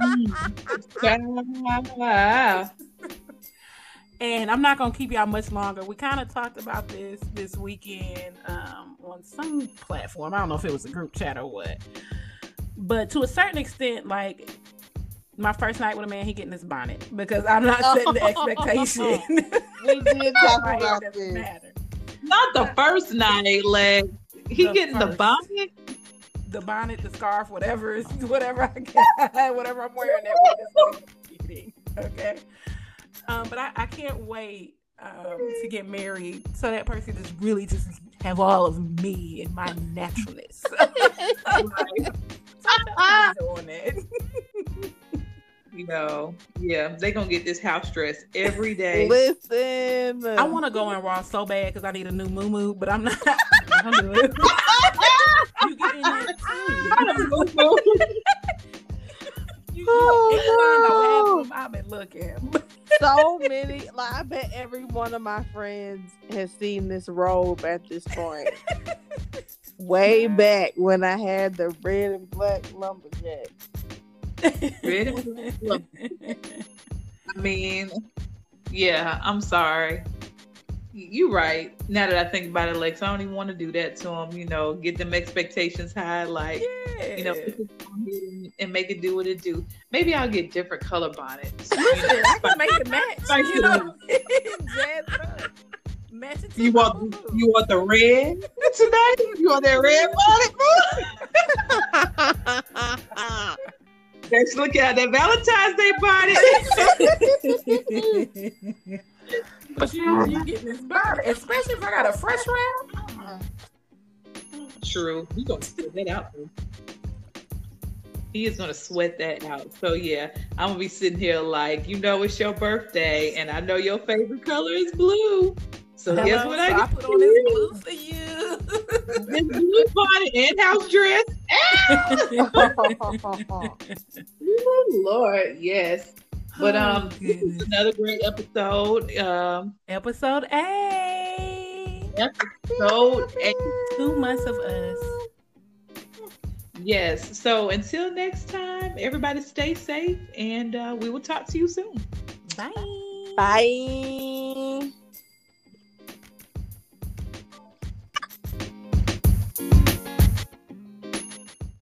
<laughs> Wow. And I'm not gonna keep y'all much longer. We kind of talked about this this weekend um, on some platform. I don't know if it was a group chat or what, but to a certain extent, like my first night with a man, he getting his bonnet because I'm not setting the <laughs> expectation. we did talk about doesn't this. matter. Not the first night, like he The getting the bonnet. The bonnet, the scarf, whatever is <laughs> whatever I got, <laughs> whatever I'm wearing that week, Okay. Um, but I, I can't wait um, to get married so that person just really just have all of me and my naturalness. <laughs> Ah. on that. You know, yeah, they gonna get this house dress every <laughs> day. Listen. I want to go in raw so bad because I need a new moo but I'm not. <laughs> I'm <laughs> you get in there too. You, Oh, you, I've been looking. so many. Like I bet every one of my friends has seen this robe at this point. Way back when I had the red and black lumberjack. <laughs> I mean, yeah, I'm sorry. You're right. Now that I think about it, Lex, I don't even want to do that to them. You know, get them expectations high, like you know, Yeah. go ahead and, make it do what it do. Maybe I'll get different color bonnets. you <laughs> Listen, know. I can make it match. <laughs> You you. know, jazz it up. Match it You want you want the red tonight? You want that red bonnet? Let's look at that Valentine's Day bonnet. <laughs> but you, you getting this bonnet, especially if I got a fresh round. True. We gonna sweat that out. He is gonna sweat that out. So yeah, I'm gonna be sitting here like, you know, it's your birthday, and I know your favorite color is blue. So guess what so I I put on this blue for you. This blue bonnet and house dress. <laughs> oh, Lord, yes. But um, Oh, this is another great episode. Um, episode eight. episode eight. Two months of us. Yes. So until next time, everybody stay safe, and uh, we will talk to you soon. Bye. Bye.